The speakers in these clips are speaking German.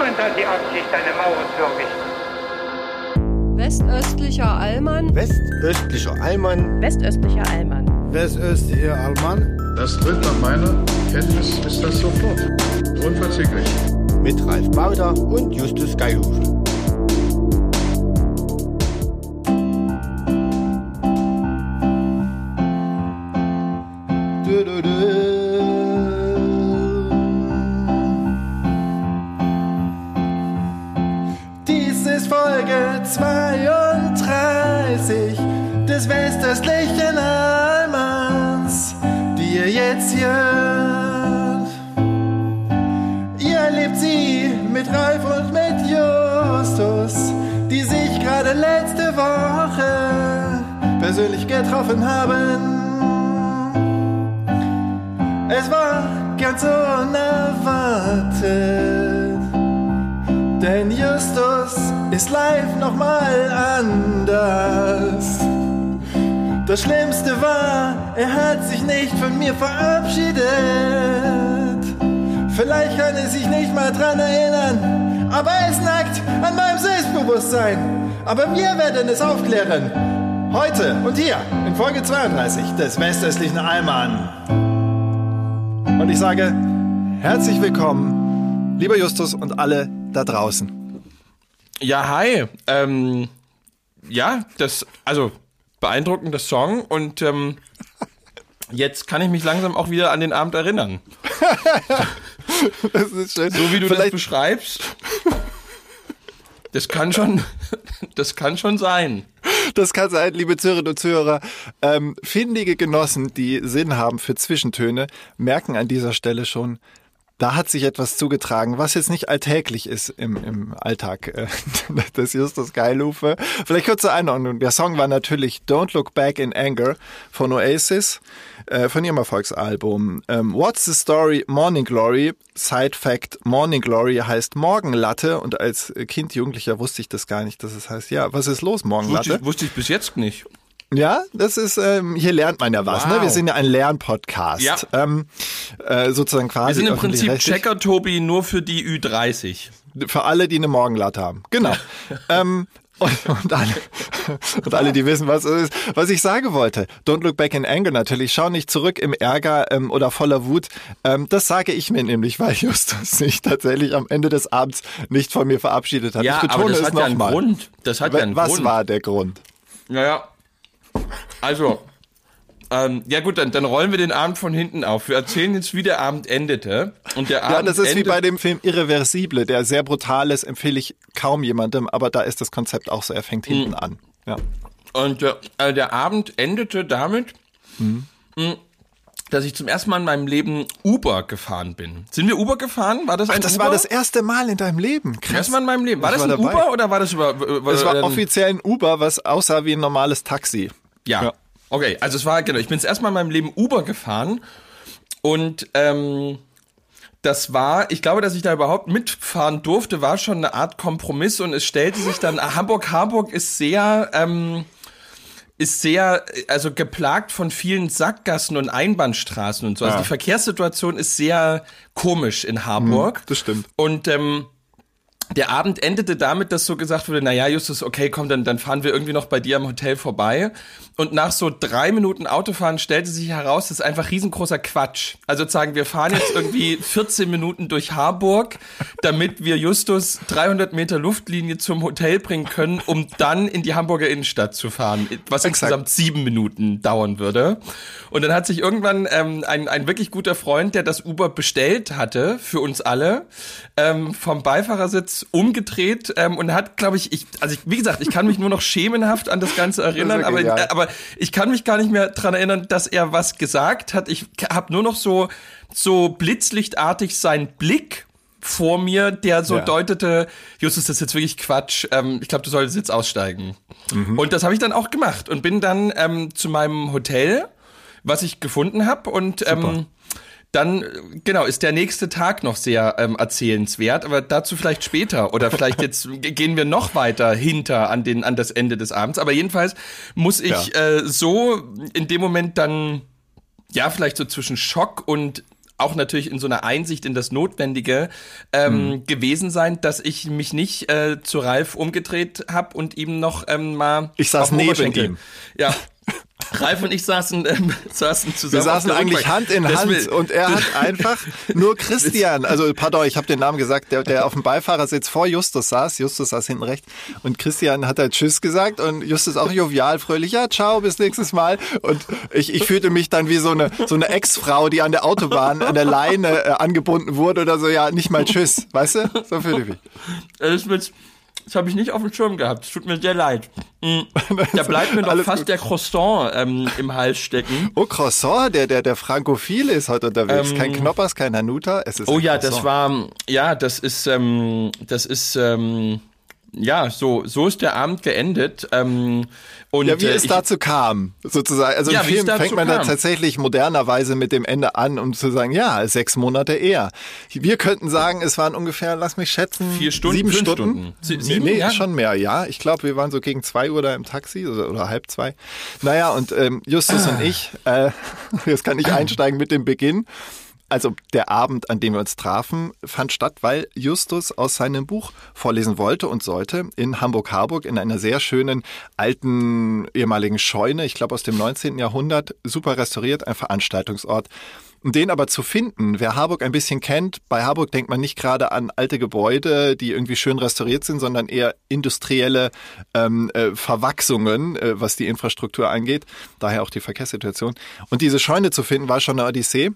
Niemand hat die Absicht, eine Mauer zu errichten. Westöstlicher Allmann. Westöstlicher Allmann. Westöstlicher Allmann. Westöstlicher Allmann. Das tritt nach meiner Kenntnis ist das sofort. Unverzüglich. Mit Ralf Bauder und Justus Geilhufe. Getroffen haben. Es war ganz unerwartet, denn Justus ist live nochmal anders. Das Schlimmste war, er hat sich nicht von mir verabschiedet. Vielleicht kann er sich nicht mal dran erinnern, aber er ist nackt an meinem Selbstbewusstsein. Aber wir werden es aufklären. Heute und hier Folge 32 des westöstlichen Allmann. Und ich sage herzlich willkommen, lieber Justus und alle da draußen. Ja, hi. Ähm, ja, das, also beeindruckender Song und ähm, jetzt kann ich mich langsam auch wieder an den Abend erinnern. Das ist schön. So wie du das Vielleicht, beschreibst. Das kann schon, das kann schon sein. Das kann sein, liebe Zuhörerinnen und Zuhörer. Ähm, findige Genossen, die Sinn haben für Zwischentöne, merken an dieser Stelle schon, da hat sich etwas zugetragen, was jetzt nicht alltäglich ist im, im Alltag äh, des Justus Geilhufe. Vielleicht kurz zur Einordnung. Der Song war natürlich Don't Look Back in Anger von Oasis, äh, von ihrem Erfolgsalbum. Ähm, What's the Story? Morning Glory. Side Fact, Morning Glory heißt Morgenlatte und als Kind, Jugendlicher wusste ich das gar nicht, dass es heißt, ja, was ist los, Wusste Morgenlatte? ich, wusste ich bis jetzt nicht. Ja, das ist, ähm, hier lernt man ja was, Wow. ne? Wir sind ja ein Lernpodcast. Ja. Ähm, äh, sozusagen quasi. Wir sind im Prinzip. Checker Tobi nur für die Ü30. Für alle, die eine Morgenlatte haben. Genau. ähm, und, und, alle, und alle, die wissen, was es ist. Was ich sagen wollte. Don't look back in anger natürlich. Schau nicht zurück im Ärger ähm, oder voller Wut. Ähm, das sage ich mir nämlich, weil Justus sich tatsächlich am Ende des Abends nicht von mir verabschiedet hat. Ja, ich betone aber das es hat ja einen nochmal. Grund. Das hat ja einen Was Grund. war der Grund? Naja, also, ähm, ja gut, dann, dann rollen wir den Abend von hinten auf. Wir erzählen jetzt, wie der Abend endete. Und der Ja, Abend das ist wie bei dem Film Irreversible, der sehr brutal ist, empfehle ich kaum jemandem, aber da ist das Konzept auch so, er fängt hinten an. Ja. Und äh, äh, der Abend endete damit, mh, dass ich zum ersten Mal in meinem Leben Uber gefahren bin. Sind wir Uber gefahren? War das ein Ach, das Uber? war das erste Mal in deinem Leben. Krass. erste Mal in meinem Leben. War Ich das ein dabei. Uber oder war das über... über Es war ähm, offiziell ein Uber, was aussah wie ein normales Taxi. Ja. Ja. Okay, also es war, genau, ich bin das erste Mal in meinem Leben Uber gefahren und ähm, das war, ich glaube, dass ich da überhaupt mitfahren durfte, war schon eine Art Kompromiss und es stellte sich dann, Hamburg, Harburg ist sehr, ähm, ist sehr, also geplagt von vielen Sackgassen und Einbahnstraßen und so. Also Ja. die Verkehrssituation ist sehr komisch in Harburg. das stimmt. Und ähm, der Abend endete damit, dass so gesagt wurde, na ja, Justus, okay, komm, dann, dann fahren wir irgendwie noch bei dir am Hotel vorbei. Und nach so drei Minuten Autofahren stellte sich heraus, das ist einfach riesengroßer Quatsch. Also sagen, wir fahren jetzt irgendwie 14 Minuten durch Harburg, damit wir Justus 300 Meter Luftlinie zum Hotel bringen können, um dann in die Hamburger Innenstadt zu fahren, was insgesamt sieben Minuten dauern würde. Und dann hat sich irgendwann ähm, ein, ein wirklich guter Freund, der das Uber bestellt hatte für uns alle, ähm, vom Beifahrersitz umgedreht ähm, und hat, glaube ich, ich, also ich, wie gesagt, ich kann mich nur noch schemenhaft an das Ganze erinnern, ja aber, genial. aber ich kann mich gar nicht mehr dran erinnern, dass er was gesagt hat. Ich habe nur noch so so blitzlichtartig seinen Blick vor mir, der so Ja. deutete, Justus, das ist jetzt wirklich Quatsch. Ähm, ich glaube, du solltest jetzt aussteigen. Mhm. Und das habe ich dann auch gemacht und bin dann ähm, zu meinem Hotel, was ich gefunden habe und ähm, dann, äh, genau, ist der nächste Tag noch sehr ähm, erzählenswert, aber dazu vielleicht später oder vielleicht jetzt gehen wir noch weiter hinter an den an das Ende des Abends. Aber jedenfalls muss ich äh, so in dem Moment dann ja vielleicht so zwischen Schock und auch natürlich in so einer Einsicht in das Notwendige ähm, Mhm. gewesen sein, dass ich mich nicht äh, zu Ralf umgedreht habe und ihm noch ähm, mal Ich saß neben ihm. Ja. Ralf und ich saßen, ähm, saßen zusammen. Wir saßen eigentlich Rückbank. Hand in Das Hand und er hat einfach nur Christian, also pardon, ich habe den Namen gesagt, der, der auf dem Beifahrersitz vor Justus saß, Justus saß hinten rechts und Christian hat halt Tschüss gesagt und Justus auch jovial, fröhlich, ja, ciao, bis nächstes Mal und ich, ich fühlte mich dann wie so eine, so eine Ex-Frau, die an der Autobahn an der Leine äh, angebunden wurde oder so, ja, nicht mal Tschüss, weißt du, so fühle ich mich. Das, das habe ich nicht auf dem Schirm gehabt. Es tut mir sehr leid. Mm. Da bleibt mir noch fast gut. der Croissant ähm, im Hals stecken. Oh, Croissant, der, der, der Frankophile ist heute unterwegs, Ähm, kein Knoppers, kein Hanuta, es ist Oh ja, das Croissant. war, ja, das ist, ähm, das ist, ähm, ja, so, so ist der Abend geendet. Ähm, und Ja, wie äh, es ich, dazu kam, sozusagen. Also Ja, im Film fängt man da kam. tatsächlich modernerweise mit dem Ende an, um zu sagen, ja, sechs Monate eher. Wir könnten sagen, es waren ungefähr, lass mich schätzen, Vier Stunden, sieben fünf Stunden. Stunden. Sie- sieben, nee, ja? schon mehr, ja. Ich glaube, wir waren so gegen zwei Uhr da im Taxi oder, oder halb zwei. Naja, und ähm, Justus und ich, äh, jetzt kann ich einsteigen mit dem Beginn. Also der Abend, an dem wir uns trafen, fand statt, weil Justus aus seinem Buch vorlesen wollte und sollte in Hamburg-Harburg in einer sehr schönen alten ehemaligen Scheune, ich glaube aus dem 19. Jahrhundert, super restauriert, ein Veranstaltungsort. Und Den aber zu finden, wer Harburg ein bisschen kennt, bei Harburg denkt man nicht gerade an alte Gebäude, die irgendwie schön restauriert sind, sondern eher industrielle ähm, äh, Verwachsungen, äh, was die Infrastruktur angeht, daher auch die Verkehrssituation. Und diese Scheune zu finden, war schon eine Odyssee.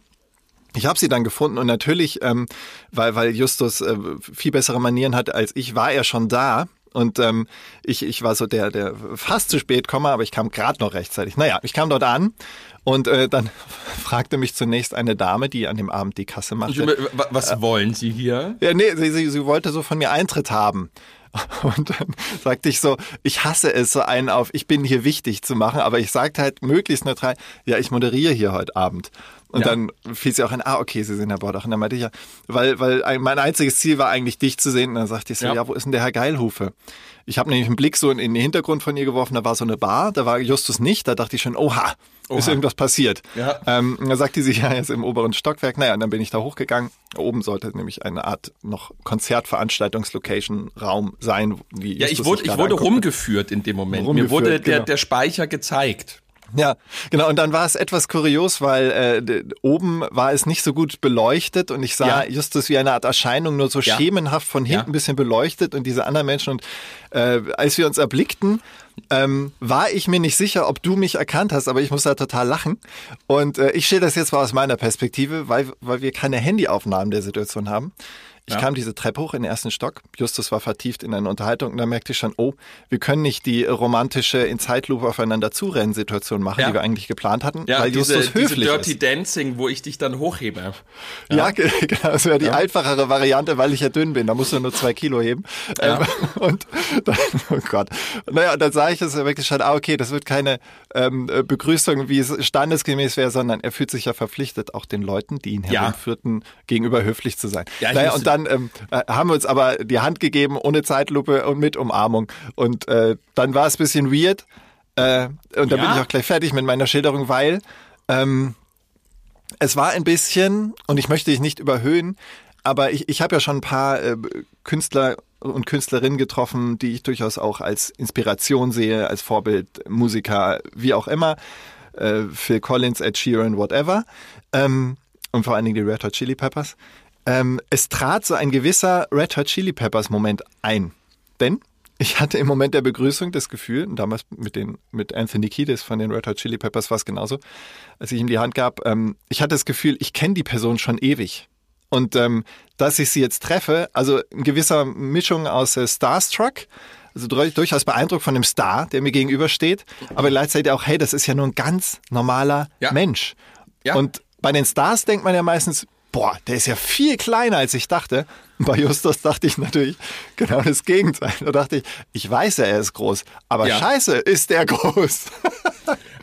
Ich habe sie dann gefunden und natürlich, ähm, weil, weil Justus äh, viel bessere Manieren hat als ich, war er schon da. Und ähm, ich, ich war so der, der fast zu spät komme, aber ich kam gerade noch rechtzeitig. Naja, ich kam dort an und äh, dann fragte mich zunächst eine Dame, die an dem Abend die Kasse machte. wa- was wollen Sie hier? Ja, nee, sie, sie, sie wollte so von mir Eintritt haben. Und dann sagte ich so, ich hasse es, so einen auf, ich bin hier wichtig zu machen, aber ich sagte halt möglichst neutral, ja, ich moderiere hier heute Abend. Und Ja. dann fiel sie auch ein, ah, okay, Sie sind Herr Bordach. Und dann meinte ich ja, weil, weil ein- mein einziges Ziel war eigentlich, dich zu sehen. Und dann sagte ich so, Ja. ja, wo ist denn der Herr Geilhufe? Ich habe nämlich einen Blick so in, in den Hintergrund von ihr geworfen, da war so eine Bar, da war Justus nicht, da dachte ich schon, oha, ist Oha. irgendwas passiert. Ja. Ähm, und dann sagte sie, ja, ist im oberen Stockwerk. Naja, und dann bin ich da hochgegangen. Oben sollte nämlich eine Art noch Konzertveranstaltungslocation Raum sein, wie Ja, ich wurde, ich wurde anguckte. rumgeführt in dem Moment. Mir Rumgeführt, wurde der, genau. der Speicher gezeigt. Ja, genau. Und dann war es etwas kurios, weil äh, oben war es nicht so gut beleuchtet und ich sah Ja. Justus wie eine Art Erscheinung, nur so Ja. schemenhaft von hinten Ja. ein bisschen beleuchtet und diese anderen Menschen. Und äh, als wir uns erblickten, ähm, war ich mir nicht sicher, ob du mich erkannt hast, aber ich muss da total lachen. Und äh, ich schilder das jetzt mal aus meiner Perspektive, weil, weil wir keine Handyaufnahmen der Situation haben. Ich Ja. kam diese Treppe hoch in den ersten Stock. Justus war vertieft in eine Unterhaltung und da merkte ich schon, oh, wir können nicht die romantische in Zeitlupe aufeinander zurennen Situation machen, Ja. die wir eigentlich geplant hatten, Ja, weil diese, Justus diese höflich Dirty ist. Dancing, wo ich dich dann hochhebe. Ja, ge- genau, das wäre die einfachere Variante, weil ich ja dünn bin. Da musst du nur zwei Kilo heben. Ja. Ähm, und dann, oh Gott. Naja, und dann sah ich es wirklich schon, ah, okay, das wird keine ähm, äh, Begrüßung, wie es standesgemäß wäre, sondern er fühlt sich ja verpflichtet, auch den Leuten, die ihn Ja. herumführten, gegenüber höflich zu sein. Ja, naja, und dann ähm, äh, haben wir uns aber die Hand gegeben, ohne Zeitlupe und mit Umarmung. Und äh, dann war es ein bisschen weird. Äh, und dann Ja? bin ich auch gleich fertig mit meiner Schilderung, weil ähm, es war ein bisschen, und ich möchte dich nicht überhöhen, aber ich, ich habe ja schon ein paar äh, Künstler und Künstlerinnen getroffen, die ich durchaus auch als Inspiration sehe, als Vorbild, Musiker, wie auch immer. Äh, Phil Collins, Ed Sheeran, whatever. Ähm, und vor allen Dingen die Red Hot Chili Peppers. Ähm, es trat so ein gewisser Red Hot Chili Peppers Moment ein. Denn ich hatte im Moment der Begrüßung das Gefühl, und damals mit, den, mit Anthony Kiedis von den Red Hot Chili Peppers war es genauso, als ich ihm die Hand gab, ähm, ich hatte das Gefühl, ich kenne die Person schon ewig. Und ähm, dass ich sie jetzt treffe, also in gewisser Mischung aus äh, Starstruck, also dur- durchaus beeindruckt von dem Star, der mir gegenübersteht, aber gleichzeitig auch, hey, das ist ja nur ein ganz normaler Ja. Mensch. Ja. Und bei den Stars denkt man ja meistens, boah, der ist ja viel kleiner, als ich dachte. Bei Justus dachte ich natürlich genau das Gegenteil. Da dachte ich, ich weiß ja, er ist groß, aber Ja. scheiße, ist der groß.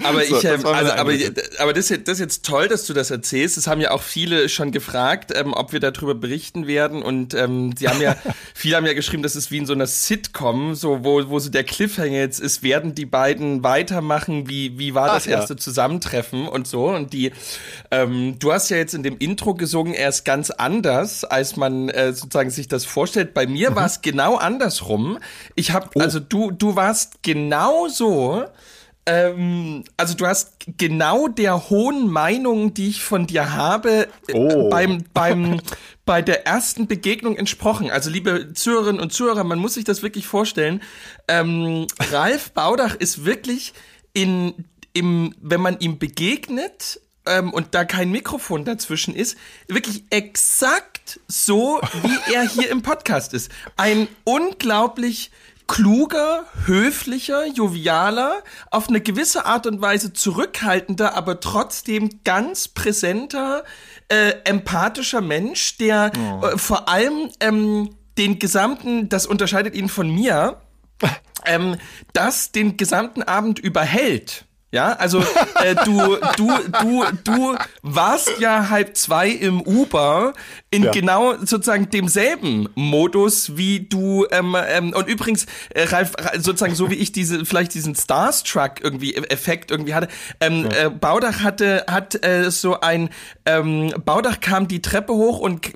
Aber So, ich, das ähm, also, aber, aber das, ist jetzt- das ist jetzt toll, dass du das erzählst. Es haben ja auch viele schon gefragt, ähm, ob wir darüber berichten werden. Und ähm, sie haben ja, viele haben ja geschrieben, das ist wie in so einer Sitcom, so wo, wo so der Cliffhanger jetzt ist, werden die beiden weitermachen? Wie, wie war das Ach ja. erste Zusammentreffen und so? Und die, ähm, du hast ja jetzt in dem Intro gesungen, er ist ganz anders, als man äh, sozusagen sich das vorstellt. Bei mir war es genau andersrum. Ich habe, also du, du warst genauso. Ähm, also du hast genau der hohen Meinung, die ich von dir habe, äh, Oh. beim, beim, bei der ersten Begegnung entsprochen. Also liebe Zuhörerinnen und Zuhörer, man muss sich das wirklich vorstellen. Ähm, Ralf Baudach ist wirklich in, im, wenn man ihm begegnet, ähm, und da kein Mikrofon dazwischen ist, wirklich exakt so, wie er hier im Podcast ist. Ein unglaublich kluger, höflicher, jovialer, auf eine gewisse Art und Weise zurückhaltender, aber trotzdem ganz präsenter, äh, empathischer Mensch, der äh, vor allem ähm, den gesamten, das unterscheidet ihn von mir, ähm, das den gesamten Abend überhält. Ja, also äh, du, du, du, du warst ja halb zwei im Uber in Ja. genau sozusagen demselben Modus wie du ähm, ähm, und übrigens äh, Ralf Ra- sozusagen so wie ich diese vielleicht diesen Starstruck irgendwie E- Effekt irgendwie hatte. Ähm, äh, Baudach hatte hat äh, so ein ähm, Baudach kam die Treppe hoch und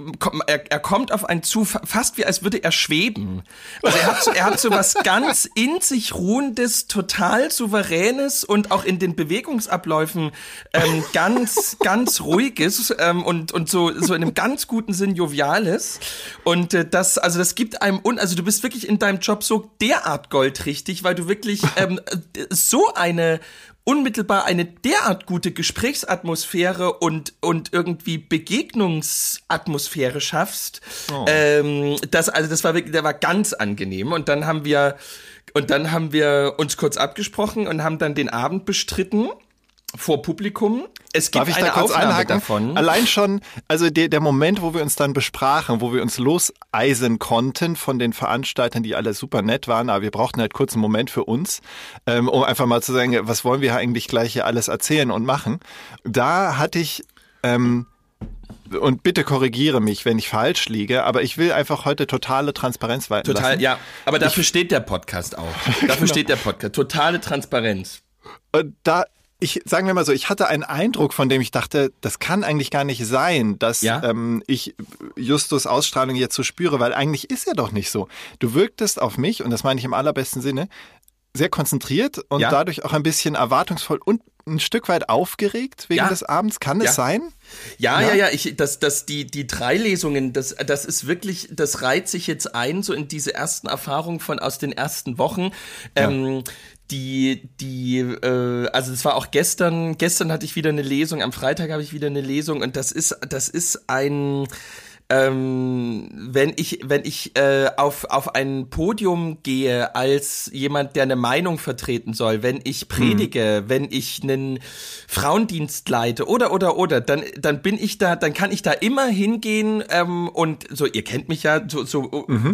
er, er kommt auf einen zu fa- fast wie als würde er schweben. Also er hat so, er hat so was ganz in sich ruhendes, total souveränes und auch in den Bewegungsabläufen ähm, ganz ganz ruhiges ähm, und und so so in einem ganz guten Sinn joviales und äh, das also das gibt einem un also du bist wirklich in deinem Job so derart goldrichtig, weil du wirklich ähm, äh, so eine unmittelbar eine derart gute Gesprächsatmosphäre und, und irgendwie Begegnungsatmosphäre schaffst. Ähm, das, also das war wirklich, der war ganz angenehm. Und dann haben wir, und dann haben wir uns kurz abgesprochen und haben dann den Abend bestritten vor Publikum. Es gibt Darf ich eine da kurz Aufnahme einhaken? davon. Allein schon, also der, der Moment, wo wir uns dann besprachen, wo wir uns loseisen konnten von den Veranstaltern, die alle super nett waren, aber wir brauchten halt kurz einen Moment für uns, ähm, um einfach mal zu sagen, was wollen wir eigentlich gleich hier alles erzählen und machen. Da hatte ich, ähm, und bitte korrigiere mich, wenn ich falsch liege, aber ich will einfach heute totale Transparenz walten Total, lassen. ja. Aber dafür steht der Podcast auch. Dafür Genau. steht der Podcast. Totale Transparenz. Und da, ich sagen wir mal so, ich hatte einen Eindruck, von dem ich dachte, das kann eigentlich gar nicht sein, dass Ja? ähm, ich Justus Ausstrahlung jetzt so spüre, weil eigentlich ist er doch nicht so. Du wirktest auf mich, und das meine ich im allerbesten Sinne, sehr konzentriert und Ja. dadurch auch ein bisschen erwartungsvoll und ein Stück weit aufgeregt wegen Ja. des Abends. Kann Ja. es sein? Ja, Ja? ja, ja, ich, das, das, die, die drei Lesungen, das, das ist wirklich, das reiht sich jetzt ein, so in diese ersten Erfahrungen von aus den ersten Wochen. Ähm, die, die, äh, also es war auch gestern, gestern hatte ich wieder eine Lesung, am Freitag habe ich wieder eine Lesung und das ist, das ist ein, ähm, wenn ich, wenn ich äh, auf, auf ein Podium gehe als jemand, der eine Meinung vertreten soll, wenn ich predige, wenn ich einen Frauendienst leite oder oder oder, dann, dann bin ich da, dann kann ich da immer hingehen ähm, und so, ihr kennt mich ja so, so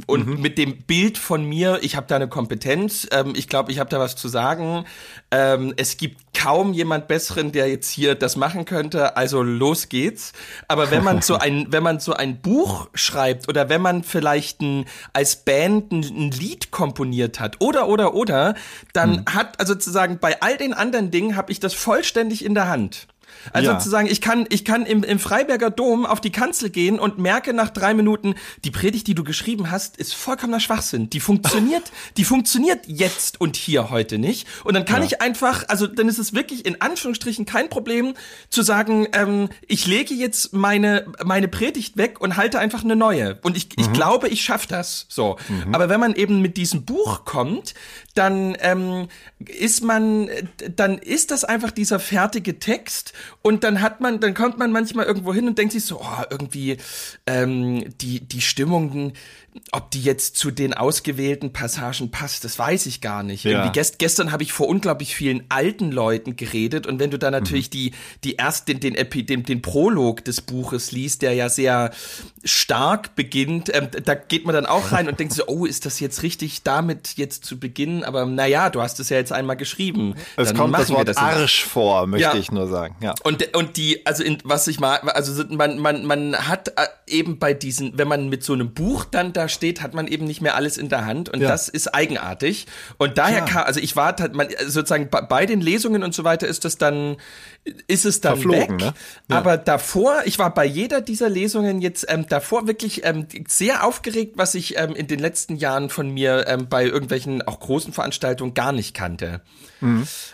und mit dem Bild von mir, ich habe da eine Kompetenz, ähm, ich glaube, ich habe da was zu sagen. Ähm, es gibt kaum jemand besseren, der jetzt hier das machen könnte, also los geht's. Aber wenn man so ein, wenn man so ein Buch schreibt oder wenn man vielleicht ein, als Band ein, ein Lied komponiert hat oder oder oder, dann hat also sozusagen bei all den anderen Dingen habe ich das vollständig in der Hand. Also Ja. sozusagen, ich kann, ich kann im, im Freiberger Dom auf die Kanzel gehen und merke nach drei Minuten, die Predigt, die du geschrieben hast, ist vollkommener Schwachsinn. Die funktioniert, die funktioniert jetzt und hier heute nicht. Und dann kann ich einfach, also dann ist es wirklich in Anführungsstrichen kein Problem zu sagen, ähm, ich lege jetzt meine, meine Predigt weg und halte einfach eine neue. Und ich, ich glaube, ich schaffe das. So. Aber wenn man eben mit diesem Buch kommt, dann ähm, ist man, dann ist das einfach dieser fertige Text Und dann hat man, dann kommt man manchmal irgendwo hin und denkt sich so, oh, irgendwie ähm, die die Stimmung, ob die jetzt zu den ausgewählten Passagen passt, das weiß ich gar nicht. Ja. Irgendwie gest, gestern habe ich vor unglaublich vielen alten Leuten geredet und wenn du da natürlich Mhm. die die erst den den, Epi, den den Prolog des Buches liest, der ja sehr stark beginnt, ähm, da geht man dann auch rein und denkt so, oh, ist das jetzt richtig, damit jetzt zu beginnen? Aber naja, du hast es ja jetzt einmal geschrieben. Es Dann kommt das Wort jetzt. Arsch vor, möchte Ja. ich nur sagen. Ja. Und, und die, also in, was ich mal, also man, man, man hat äh, eben bei diesen, wenn man mit so einem Buch dann da steht, hat man eben nicht mehr alles in der Hand und Ja. das ist eigenartig. Und daher Klar. kam, also ich war halt, man, sozusagen bei den Lesungen und so weiter ist das dann, ist es dann Verflogen, weg. ne? Ja. Aber davor, ich war bei jeder dieser Lesungen jetzt ähm, davor wirklich ähm, sehr aufgeregt, was ich ähm, in den letzten Jahren von mir ähm, bei irgendwelchen auch großen Veranstaltungen gar nicht kannte.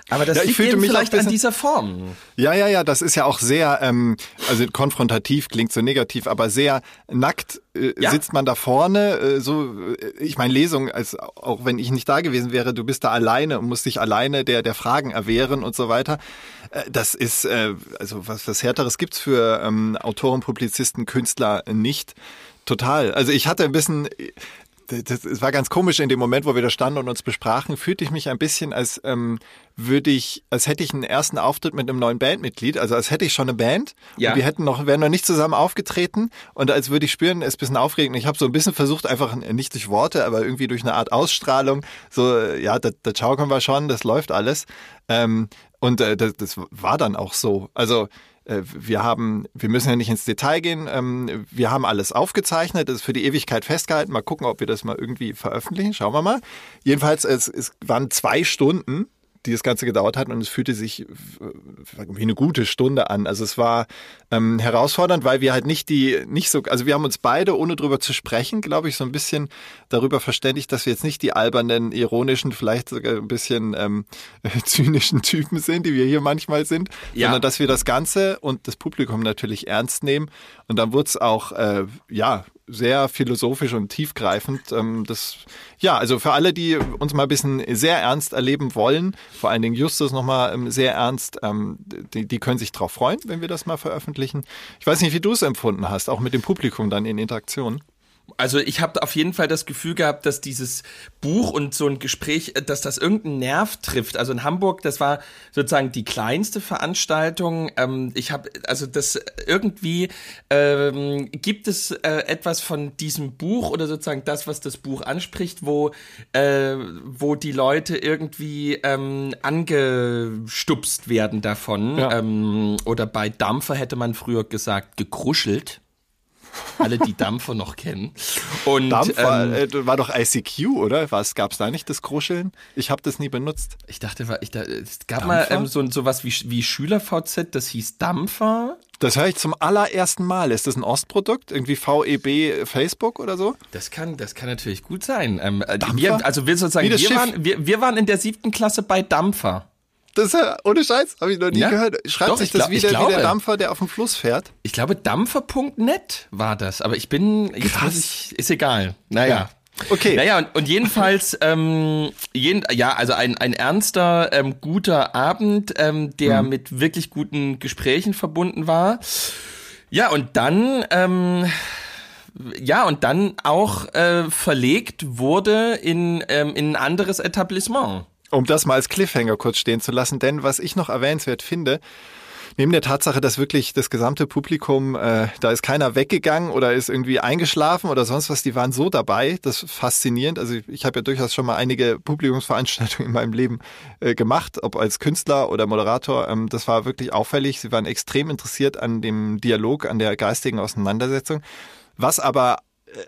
Aber das Mhm. Ja, ich liegt fühlte eben vielleicht an bisschen- dieser Form. Ja, ja, ja, das ist ja auch sehr, ähm, also konfrontativ klingt so negativ, aber sehr nackt äh, Ja. sitzt man da vorne. Äh, so, äh, ich meine, Lesung, als, auch wenn ich nicht da gewesen wäre, du bist da alleine und musst dich alleine der, der Fragen erwehren und so weiter. Äh, das ist, äh, also was, was Härteres gibt's für ähm, Autoren, Publizisten, Künstler nicht. Total. Also ich hatte ein bisschen, das, es war ganz komisch in dem Moment, wo wir da standen und uns besprachen, fühlte ich mich ein bisschen, als ähm, würde ich, als hätte ich einen ersten Auftritt mit einem neuen Bandmitglied, also als hätte ich schon eine Band Ja. und wir hätten noch, wären noch nicht zusammen aufgetreten und als würde ich spüren, es ist ein bisschen aufregend. Ich habe so ein bisschen versucht, einfach nicht durch Worte, aber irgendwie durch eine Art Ausstrahlung, so, äh, ja, das, das schaukeln wir schon, das läuft alles. Ähm, und äh, das, das war dann auch so. Also äh, wir haben, wir müssen ja nicht ins Detail gehen. Ähm, wir haben alles aufgezeichnet, das ist für die Ewigkeit festgehalten. Mal gucken, ob wir das mal irgendwie veröffentlichen. Schauen wir mal. Jedenfalls, es, es waren zwei Stunden, die das Ganze gedauert hat und es fühlte sich äh, wie eine gute Stunde an. Also es war ähm, herausfordernd, weil wir halt nicht die, nicht so, also wir haben uns beide, ohne drüber zu sprechen, glaube ich, so ein bisschen darüber verständigt, dass wir jetzt nicht die albernen, ironischen, vielleicht sogar ein bisschen ähm, zynischen Typen sind, die wir hier manchmal sind, Ja. sondern dass wir das Ganze und das Publikum natürlich ernst nehmen. Und dann wurde es auch, äh, ja, sehr philosophisch und tiefgreifend. Ähm, das, ja, also für alle, die uns mal ein bisschen sehr ernst erleben wollen, vor allen Dingen Justus nochmal ähm, sehr ernst, ähm, die, die können sich drauf freuen, wenn wir das mal veröffentlichen. Ich weiß nicht, wie du es empfunden hast, auch mit dem Publikum dann in Interaktion. Also ich habe auf jeden Fall das Gefühl gehabt, dass dieses Buch und so ein Gespräch, äh, dass das irgendeinen Nerv trifft. Also in Hamburg, das war sozusagen die kleinste Veranstaltung. Ähm, ich habe, also das irgendwie ähm, gibt es äh, etwas von diesem Buch oder sozusagen das, was das Buch anspricht, wo äh, wo die Leute irgendwie ähm, angestupst werden davon. Ja. Ähm, oder bei Dampfer hätte man früher gesagt gekruschelt. Alle, die Dampfer noch kennen. Und Dampfer ähm, äh, war doch ICQ, oder? Was gab's da nicht das Kruscheln? Ich habe das nie benutzt. ich dachte, war- ich, da, es gab Dampfer? mal ähm, so sowas wie wie Schüler-VZ, das hieß Dampfer. Das höre ich zum allerersten Mal. Ist das ein Ostprodukt? Irgendwie VEB Facebook oder so? Das kann, das kann natürlich gut sein. Ähm, äh, wir, also wir sozusagen, wir waren, wir, wir waren in der siebten Klasse bei Dampfer. Das ohne Scheiß, habe ich noch nie Ja? gehört. Schreibt Doch, sich ich das glaub- wieder wie der glaube. Dampfer, der auf dem Fluss fährt? Ich glaube, dampfer.net war das, aber ich bin, jetzt Krass. muss ich, ist egal. Naja. Ja. Okay. Naja, und, und jedenfalls, ähm, jeden, ja, also ein, ein ernster, ähm, guter Abend, ähm, der Mhm. mit wirklich guten Gesprächen verbunden war. Ja, und dann, ähm, ja, und dann auch äh, verlegt wurde in, ähm, in ein anderes Etablissement. Um das mal als Cliffhanger kurz stehen zu lassen, denn was ich noch erwähnenswert finde, neben der Tatsache, dass wirklich das gesamte Publikum, äh, da ist keiner weggegangen oder ist irgendwie eingeschlafen oder sonst was, die waren so dabei, das ist faszinierend. Also ich habe ja durchaus schon mal einige Publikumsveranstaltungen in meinem Leben äh, gemacht, ob als Künstler oder Moderator. Ähm, das war wirklich auffällig. Sie waren extrem interessiert an dem Dialog, an der geistigen Auseinandersetzung. Was aber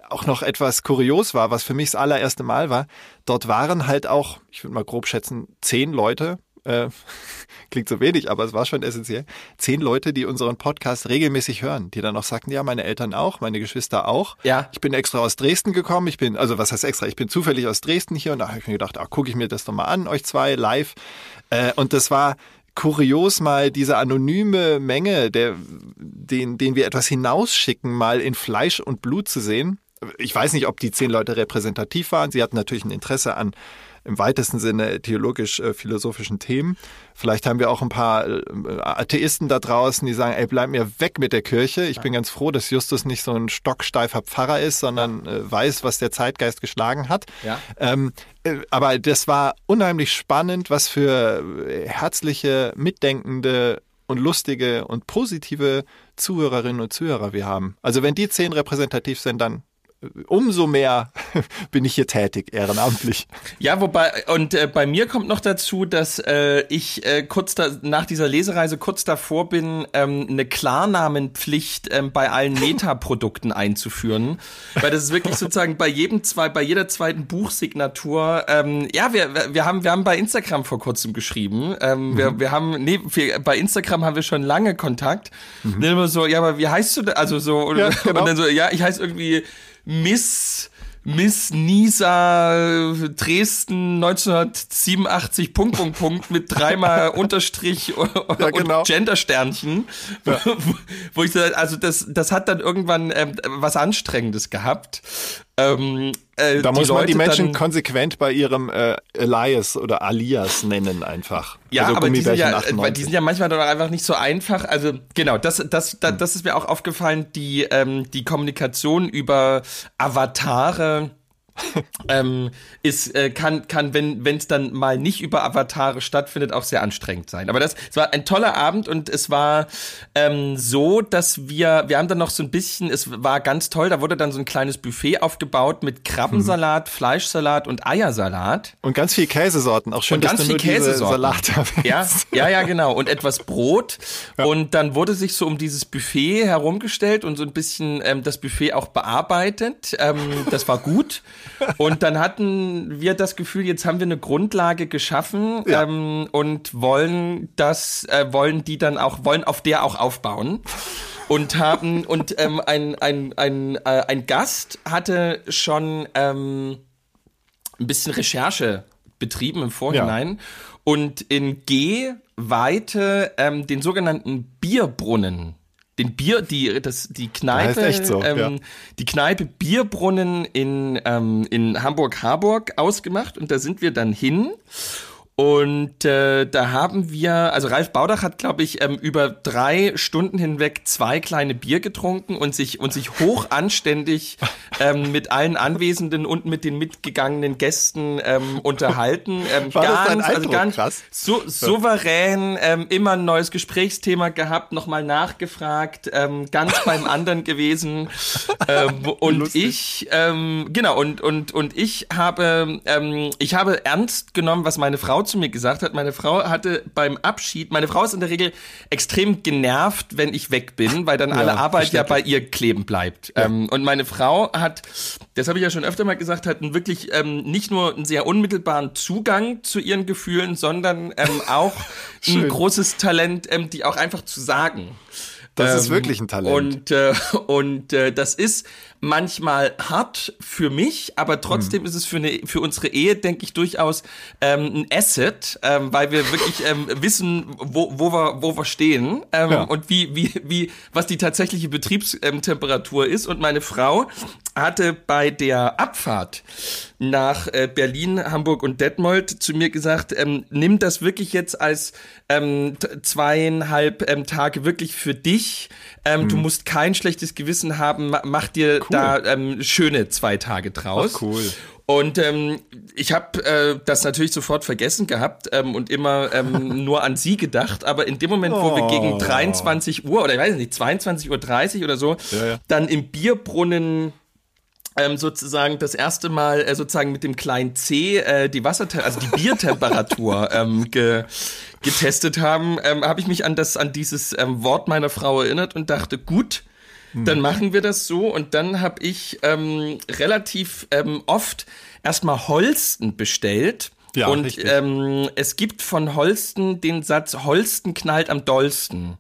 auch noch etwas kurios war, was für mich das allererste Mal war, dort waren halt auch, ich würde mal grob schätzen, zehn Leute, äh, klingt so wenig, aber es war schon essentiell, zehn Leute, die unseren Podcast regelmäßig hören, die dann auch sagten, ja, meine Eltern auch, meine Geschwister auch. Ja. Ich bin extra aus Dresden gekommen, ich bin, also was heißt extra, ich bin zufällig aus Dresden hier und da habe ich mir gedacht, ah, gucke ich mir das doch mal an, euch zwei live. Äh, und das war kurios mal diese anonyme Menge, der, den, den wir etwas hinausschicken, mal in Fleisch und Blut zu sehen. Ich weiß nicht, ob die zehn Leute repräsentativ waren. Sie hatten natürlich ein Interesse an im weitesten Sinne theologisch-philosophischen Themen. Vielleicht haben wir auch ein paar äh, Atheisten da draußen, die sagen, ey, bleib mir weg mit der Kirche. Ich bin ganz froh, dass Justus nicht so ein stocksteifer Pfarrer ist, sondern äh, weiß, was der Zeitgeist geschlagen hat. Ja. Ähm, äh, aber das war unheimlich spannend, was für äh, herzliche, mitdenkende und lustige und positive Zuhörerinnen und Zuhörer wir haben. Also wenn die zehn repräsentativ sind, dann umso mehr bin ich hier tätig, ehrenamtlich. Ja, wobei, und äh, bei mir kommt noch dazu, dass äh, ich äh, kurz da, nach dieser Lesereise kurz davor bin, ähm, eine Klarnamenpflicht ähm, bei allen Meta-Produkten einzuführen. Weil das ist wirklich sozusagen bei jedem zwei, bei jeder zweiten Buchsignatur, ähm, ja, wir, wir haben, wir haben bei Instagram vor kurzem geschrieben. Ähm, mhm. wir, wir haben, nee, wir, bei Instagram haben wir schon lange Kontakt. Mhm. Dann immer so, ja, aber wie heißt du denn? Also so, ja, genau. und dann so, ja, ich heiße irgendwie Miss Miss Nisa Dresden 1987 Punkt Punkt Punkt mit dreimal Unterstrich ja, genau. und Gendersternchen, ja. wo ich also das das hat dann irgendwann ähm, was anstrengendes gehabt. Ähm, äh, da muss man die Menschen dann, konsequent bei ihrem äh, Elias oder Alias nennen einfach. Ja, also aber die sind ja, äh, die sind ja manchmal doch einfach nicht so einfach. Also genau, das, das, das, das ist mir auch aufgefallen, die, ähm, die Kommunikation über Avatare ähm, ist, äh, kann, kann, wenn es dann mal nicht über Avatare stattfindet, auch sehr anstrengend sein. Aber das, es war ein toller Abend und es war ähm, so, dass wir, wir haben dann noch so ein bisschen, es war ganz toll, da wurde dann so ein kleines Buffet aufgebaut mit Krabbensalat, mhm. Fleischsalat und Eiersalat. Und ganz viel Käsesorten, auch schön, und ganz viel Käsesorten. Salat ja, ja, ja, genau. Und etwas Brot. Ja. Und dann wurde sich so um dieses Buffet herumgestellt und so ein bisschen ähm, das Buffet auch bearbeitet. Ähm, das war gut. Und dann hatten wir das Gefühl, jetzt haben wir eine Grundlage geschaffen ja. ähm, und wollen das, äh, wollen die dann auch, wollen auf der auch aufbauen. Und haben, und ähm, ein, ein, ein, äh, ein Gast hatte schon ähm, ein bisschen Recherche betrieben im Vorhinein ja. und in G weite ähm, den sogenannten Bierbrunnen den Bier, die, das, die Kneipe, so, ähm, ja. die Kneipe Bierbrunnen in, ähm, in Hamburg-Harburg ausgemacht und da sind wir dann hin und äh, da haben wir, also Ralf Baudach hat, glaube ich, ähm, über drei Stunden hinweg zwei kleine Bier getrunken und sich und sich hoch anständig ähm, mit allen Anwesenden und mit den mitgegangenen Gästen ähm, unterhalten. Ähm, War ganz, das dein also ganz krass? So, souverän, ähm, immer ein neues Gesprächsthema gehabt, nochmal nachgefragt, ähm, ganz beim anderen gewesen. Ähm, und Lustig. ich, ähm, genau, und und und ich habe, ähm, ich habe ernst genommen, was meine Frau zu mir gesagt hat, meine Frau hatte beim Abschied, meine Frau ist in der Regel extrem genervt, wenn ich weg bin, weil dann alle Arbeit ja bei ihr kleben bleibt. Ja. Ähm, und meine Frau hat, das habe ich ja schon öfter mal gesagt, hat wirklich ähm, nicht nur einen sehr unmittelbaren Zugang zu ihren Gefühlen, sondern ähm, auch ein großes Talent, ähm, die auch einfach zu sagen. Das ist ähm, wirklich ein Talent. Und, äh, und äh, das ist manchmal hart für mich, aber trotzdem mhm. ist es für, eine, für unsere Ehe, denke ich, durchaus ähm, ein Asset, ähm, weil wir wirklich ähm, wissen, wo, wo, wir, wo wir stehen ähm, ja. und wie, wie, wie, was die tatsächliche Betriebstemperatur ist. Und meine Frau hatte bei der Abfahrt nach äh, Berlin, Hamburg und Detmold zu mir gesagt, ähm, nimm das wirklich jetzt als ähm, zweieinhalb ähm, Tage wirklich für dich. Ähm, mhm. Du musst kein schlechtes Gewissen haben. Mach dir cool. da ähm, schöne zwei Tage draus. Ach, cool. Und ähm, ich habe äh, das natürlich sofort vergessen gehabt ähm, und immer ähm, nur an sie gedacht. Aber in dem Moment, wo oh. wir gegen 23 Uhr oder ich weiß nicht, 22.30 Uhr oder so, ja, ja. dann im Bierbrunnen ähm, sozusagen das erste Mal äh, sozusagen mit dem kleinen C äh, die Wasser, also die Biertemperatur ähm, ge getestet haben, ähm, habe ich mich an das an dieses ähm, Wort meiner Frau erinnert und dachte, gut, hm. dann machen wir das so. Und dann habe ich ähm, relativ ähm, oft erstmal Holsten bestellt. Ja, und ähm, es gibt von Holsten den Satz, Holsten knallt am dollsten.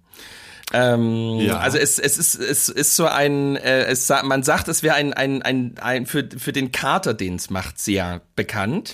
Ähm, Ja. Also es, es ist es ist so ein äh, es man sagt es wäre ein, ein ein ein für für den Kater den es macht sehr bekannt.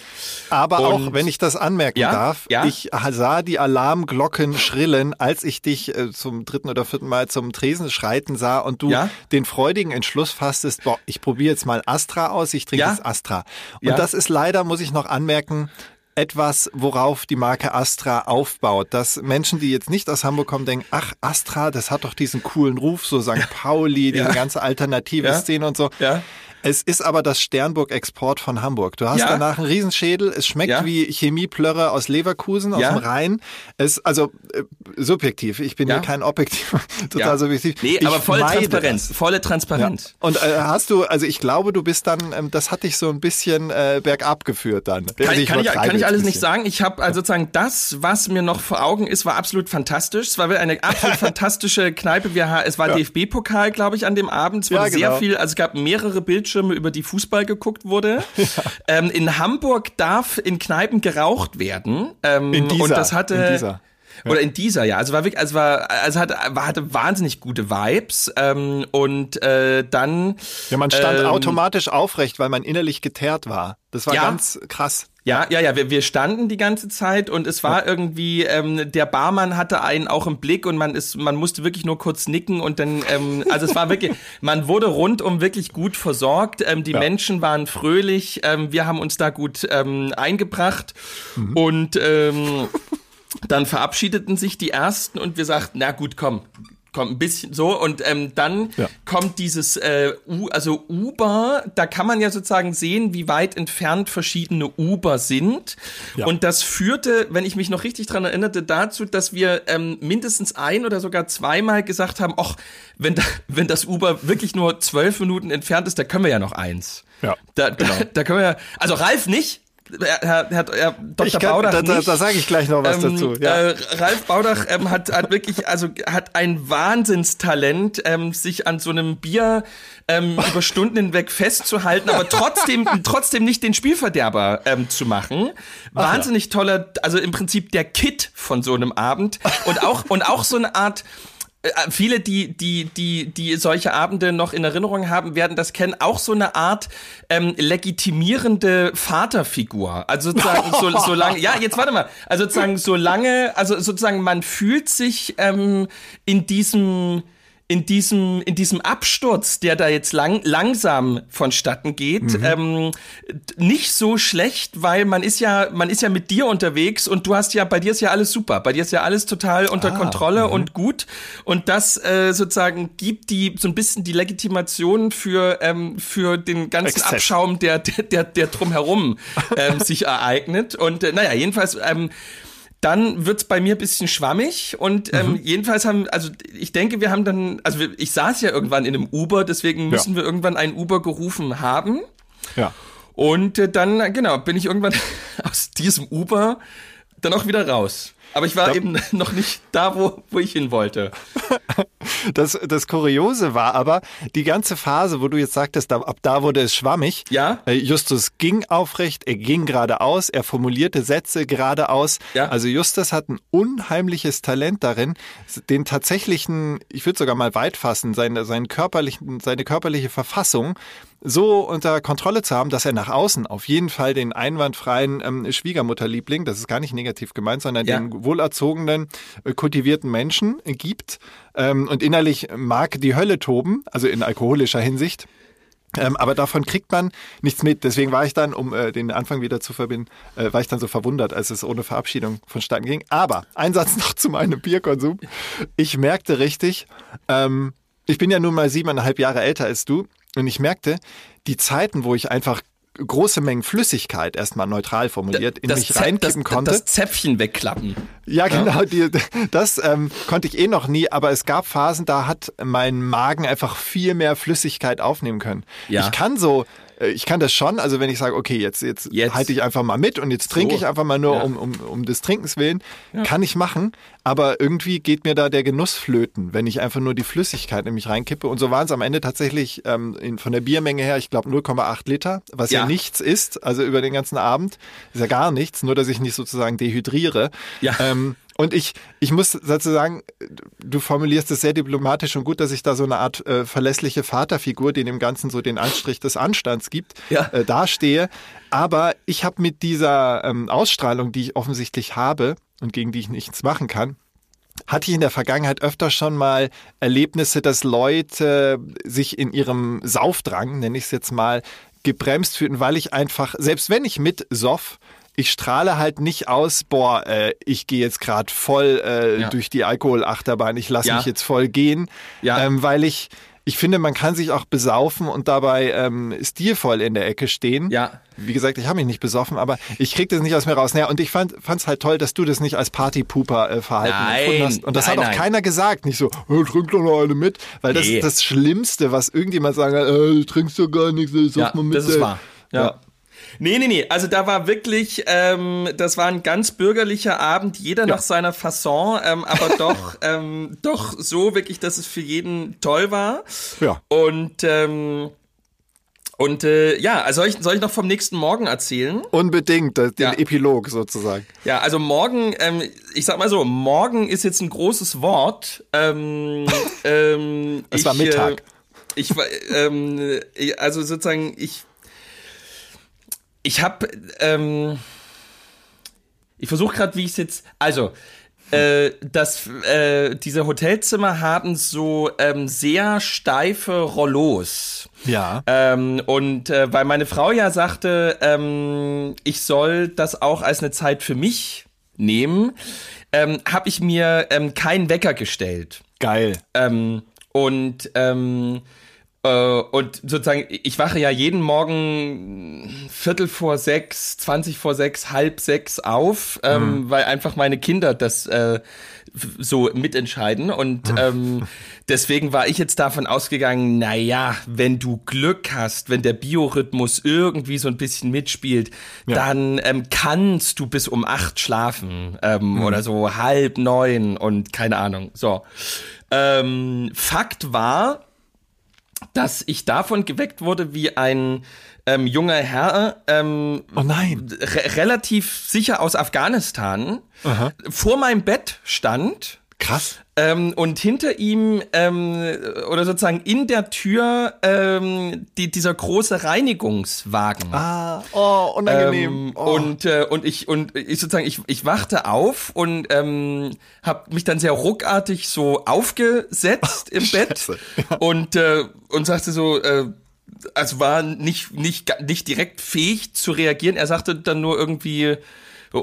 Aber Und- auch, wenn ich das anmerken Ja, darf, ja. ich sah die Alarmglocken schrillen, als ich dich äh, zum dritten oder vierten Mal zum Tresen schreiten sah und du den freudigen Entschluss fasstest, boah, ich probiere jetzt mal Astra aus, ich trinke jetzt Astra. Und das ist leider, muss ich noch anmerken, etwas, worauf die Marke Astra aufbaut. Dass Menschen, die jetzt nicht aus Hamburg kommen, denken, ach, Astra, das hat doch diesen coolen Ruf, so St. Pauli, diese ganze alternative Ja. Szene und so. Ja. Es ist aber das Sternburg-Export von Hamburg. Du hast Ja. danach einen Riesenschädel. Es schmeckt Ja. wie Chemieplörre aus Leverkusen, aus Ja. dem Rhein. Es, also äh, subjektiv. Ich bin Ja. kein objektiv, total subjektiv. Nee, ich aber volle Transparenz, das. volle. Transparenz. Und äh, hast du, also ich glaube, du bist dann, ähm, das hat dich so ein bisschen äh, bergab geführt dann. Kann, Also ich, kann, ich, kann ich alles nicht sagen. Ich habe also sozusagen das, was mir noch vor Augen ist, war absolut fantastisch. Es war eine absolut fantastische Kneipe. Wir, es war DFB-Pokal, glaube ich, an dem Abend. Es wurde genau. sehr viel, also es gab mehrere Bildschirme, über die Fußball geguckt wurde. Ähm, in Hamburg darf in Kneipen geraucht werden. Ähm, In dieser, und das hatte, Oder in dieser, ja. Also war wirklich, also war, also hatte, hatte wahnsinnig gute Vibes. Ähm, und äh, dann. Ja, man stand ähm, automatisch aufrecht, weil man innerlich geteert war. Das war Ja. ganz krass. Ja, ja, ja, wir, wir standen die ganze Zeit und es war irgendwie, ähm, der Barmann hatte einen auch im Blick und man ist, man musste wirklich nur kurz nicken und dann, ähm, also es war wirklich, man wurde rundum wirklich gut versorgt, ähm, die Ja. Menschen waren fröhlich, ähm, wir haben uns da gut ähm, eingebracht Mhm. und ähm, dann verabschiedeten sich die ersten und wir sagten, na gut, komm, komm, ein bisschen so und ähm, dann Ja. kommt dieses äh, U, also Uber, da kann man ja sozusagen sehen, wie weit entfernt verschiedene Uber sind Ja. und das führte, wenn ich mich noch richtig dran erinnerte, dazu, dass wir ähm, mindestens ein oder sogar zweimal gesagt haben, ach, wenn, da, wenn das Uber wirklich nur zwölf Minuten entfernt ist, da können wir ja noch eins. Ja, Da, da, da können wir ja, also Ralf nicht, Herr, Herr, Herr Dr. Ich kann, Baudach da, da, da sage ich gleich noch was Ähm, dazu. Ja. äh, Ralf Baudach ähm, hat, hat wirklich, also hat ein Wahnsinnstalent, ähm, sich an so einem Bier ähm, über Stunden hinweg festzuhalten, aber trotzdem, trotzdem nicht den Spielverderber ähm, zu machen. Wahnsinnig toller, also im Prinzip der Kit von so einem Abend und auch und auch so eine Art viele, die, die, die, die solche Abende noch in Erinnerung haben, werden das kennen. Auch so eine Art ähm, legitimierende Vaterfigur. Also sozusagen, so, so lange, ja, jetzt warte mal. Also sozusagen, so lange, also sozusagen, man fühlt sich ähm, in diesem in diesem, in diesem Absturz, der da jetzt lang, langsam vonstatten geht, ähm, nicht so schlecht, weil man ist ja, man ist ja mit dir unterwegs und du hast ja, bei dir ist ja alles super, bei dir ist ja alles total unter Kontrolle und gut. Und das äh, sozusagen gibt die so ein bisschen die Legitimation für ähm, für den ganzen Exzess. Abschaum, der der der, der drumherum ähm, sich ereignet. Und äh, naja jedenfalls ähm, dann wird's bei mir ein bisschen schwammig und ähm, Mhm. jedenfalls haben, also ich denke, wir haben dann, also ich saß ja irgendwann in einem Uber, deswegen müssen wir irgendwann ein Uber gerufen haben. ja. Und äh, dann, genau, bin ich irgendwann aus diesem Uber dann auch wieder raus. Aber ich war eben noch nicht da, wo, wo ich hin wollte. Das, das Kuriose war aber, die ganze Phase, wo du jetzt sagtest, ab, ab da wurde es schwammig. Ja. Äh, Justus ging aufrecht, er ging geradeaus, er formulierte Sätze geradeaus. Ja. Also Justus hat ein unheimliches Talent darin, den tatsächlichen, ich würde sogar mal weit fassen, seine, seinen körperlichen, seine körperliche Verfassung so unter Kontrolle zu haben, dass er nach außen auf jeden Fall den einwandfreien ähm, Schwiegermutterliebling, das ist gar nicht negativ gemeint, sondern Ja. den wohlerzogenen, äh, kultivierten Menschen äh, gibt ähm, und innerlich mag die Hölle toben, also in alkoholischer Hinsicht. Ähm, aber davon kriegt man nichts mit. Deswegen war ich dann, um äh, den Anfang wieder zu verbinden, äh, war ich dann so verwundert, als es ohne Verabschiedung vonstatten ging. Aber ein Satz noch zu meinem Bierkonsum. Ich merkte richtig, ähm, ich bin ja nun mal siebeneinhalb Jahre älter als du und ich merkte, die Zeiten, wo ich einfach große Mengen Flüssigkeit, erstmal neutral formuliert, in mich Zäp- reinkippen das, konnte. das Zäpfchen wegklappen. Ja, genau. Die, das ähm, konnte ich eh noch nie, aber es gab Phasen, da hat mein Magen einfach viel mehr Flüssigkeit aufnehmen können. Ja. Ich kann so, ich kann das schon, also wenn ich sage, okay, jetzt, jetzt, Jetzt. halte ich einfach mal mit und jetzt trinke So. ich einfach mal nur Ja. um, um, um des Trinkens willen, kann ich machen, aber irgendwie geht mir da der Genuss flöten, wenn ich einfach nur die Flüssigkeit in mich reinkippe. Und so waren es am Ende tatsächlich ähm, in, von der Biermenge her, ich glaube 0,8 Liter, was ja. Ja. nichts ist, also über den ganzen Abend, ist ja gar nichts, nur dass ich nicht sozusagen dehydriere. Ja. Ähm, Und ich, ich muss dazu sagen, du formulierst es sehr diplomatisch und gut, dass ich da so eine Art äh, verlässliche Vaterfigur, die dem Ganzen so den Anstrich des Anstands gibt, Ja. äh, dastehe. Aber ich habe mit dieser ähm, Ausstrahlung, die ich offensichtlich habe und gegen die ich nichts machen kann, hatte ich in der Vergangenheit öfter schon mal Erlebnisse, dass Leute sich in ihrem Saufdrang, nenne ich es jetzt mal, gebremst fühlten, weil ich einfach, selbst wenn ich mit soff, ich strahle halt nicht aus, boah, äh, ich gehe jetzt gerade voll äh, Ja. durch die Alkoholachterbahn, ich lasse Ja. mich jetzt voll gehen, Ja. ähm, weil ich, ich finde, man kann sich auch besaufen und dabei ähm, stilvoll in der Ecke stehen. Ja. Wie gesagt, ich habe mich nicht besoffen, aber ich krieg das nicht aus mir raus. Naja, und ich fand es halt toll, dass du das nicht als Partypooper äh, verhalten Nein, hast. Und das nein, hat auch nein. keiner gesagt. Nicht so, hey, trink doch noch eine mit. Weil das Nee. ist das Schlimmste, was irgendjemand sagen kann, äh, du trinkst doch gar nichts, äh, Ja, mal mit. das ist wahr. Ja. Nee, nee, nee. Also da war wirklich, ähm, das war ein ganz bürgerlicher Abend, jeder nach seiner Fasson, ähm, aber doch, ähm, doch so wirklich, dass es für jeden toll war. Ja. Und ähm, und äh, ja, also soll ich, soll ich noch vom nächsten Morgen erzählen? Unbedingt, den Ja. Epilog sozusagen. Ja, also morgen, ähm, ich sag mal so, morgen ist jetzt ein großes Wort. Ähm, ähm, Es ich, war Mittag. Äh, ich war, ähm, ich- also sozusagen, ich, ich habe, ähm, ich versuche gerade, wie ich es jetzt, also äh, das, äh, diese Hotelzimmer haben so ähm, sehr steife Rollos. Ja. Ähm, und äh, weil meine Frau ja sagte, ähm, ich soll das auch als eine Zeit für mich nehmen, ähm, habe ich mir ähm, keinen Wecker gestellt. Geil. Ähm, und ähm, äh, und sozusagen, ich wache ja jeden Morgen Viertel vor sechs, zwanzig vor sechs, halb sechs auf, ähm, weil einfach meine Kinder das äh, so mitentscheiden. Und ähm, deswegen war ich jetzt davon ausgegangen, na ja, wenn du Glück hast, wenn der Biorhythmus irgendwie so ein bisschen mitspielt, dann ähm, kannst du bis um acht schlafen ähm, oder so halb neun und keine Ahnung. So. Ähm, Fakt war, dass ich davon geweckt wurde, wie ein ähm, junger Herr, ähm, Oh nein. re relativ sicher aus Afghanistan, vor meinem Bett stand Krass. ähm, und hinter ihm ähm, oder sozusagen in der Tür ähm, die, dieser große Reinigungswagen. Ah, oh, unangenehm. Ähm, oh. Und äh, und ich und ich sozusagen ich ich wachte auf und ähm, habe mich dann sehr ruckartig so aufgesetzt im Bett und äh, und sagte so äh, also war nicht nicht nicht direkt fähig zu reagieren. Er sagte dann nur irgendwie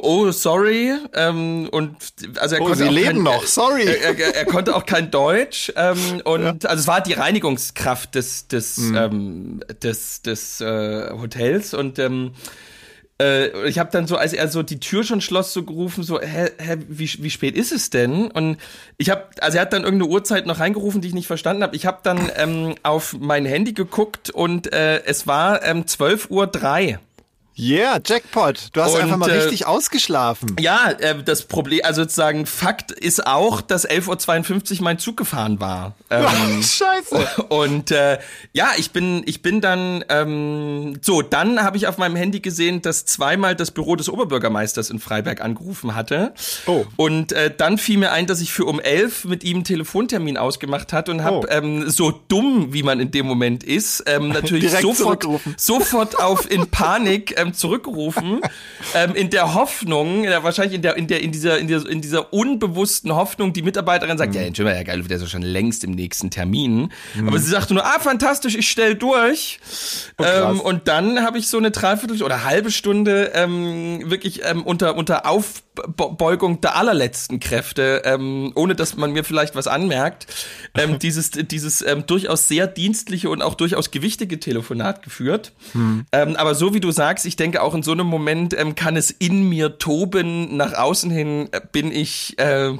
Oh, sorry. Ähm, und also er Oh, konnte Sie auch leben kein, noch, sorry. Er, er, er konnte auch kein Deutsch ähm, und also es war die Reinigungskraft des des Mhm. ähm, des des äh, Hotels und ähm, äh, ich habe dann so, als er so die Tür schon schloss, so gerufen, so, hä, hä wie, wie spät ist es denn? Und ich habe, also er hat dann irgendeine Uhrzeit noch reingerufen, die ich nicht verstanden habe. Ich habe dann ähm, auf mein Handy geguckt und äh, es war ähm, 12 Uhr. Yeah, Jackpot. Du hast Und, einfach mal äh, richtig ausgeschlafen. Ja, äh, das Problem, also sozusagen Fakt ist auch, dass 11.52 Uhr mein Zug gefahren war. Ähm, Scheiße. Und äh, ja, ich bin, ich bin dann ähm, so, dann habe ich auf meinem Handy gesehen, dass zweimal das Büro des Oberbürgermeisters in Freiberg angerufen hatte. Oh. Und äh, dann fiel mir ein, dass ich für um elf mit ihm einen Telefontermin ausgemacht hatte und habe Oh. ähm, so dumm, wie man in dem Moment ist, ähm, natürlich sofort, zurückgerufen. sofort auf in Panik ähm, zurückgerufen, ähm, in der Hoffnung, ja, wahrscheinlich in der, in der, in dieser, in dieser, in dieser unbewussten Hoffnung, die Mitarbeiterin sagt, ja, Entschuldigung, Herr Geil, der ist ja schon längst im nächsten Termin. Aber sie sagte nur, ah, fantastisch, ich stell durch. ähm, und dann habe ich so eine Dreiviertel oder halbe Stunde ähm, wirklich ähm, unter, unter Aufbeugung der allerletzten Kräfte, ähm, ohne dass man mir vielleicht was anmerkt, ähm, dieses, dieses ähm, durchaus sehr dienstliche und auch durchaus gewichtige Telefonat geführt. Ähm, aber so wie du sagst, ich denke auch in so einem Moment ähm, kann es in mir toben. Nach außen hin äh, bin ich äh,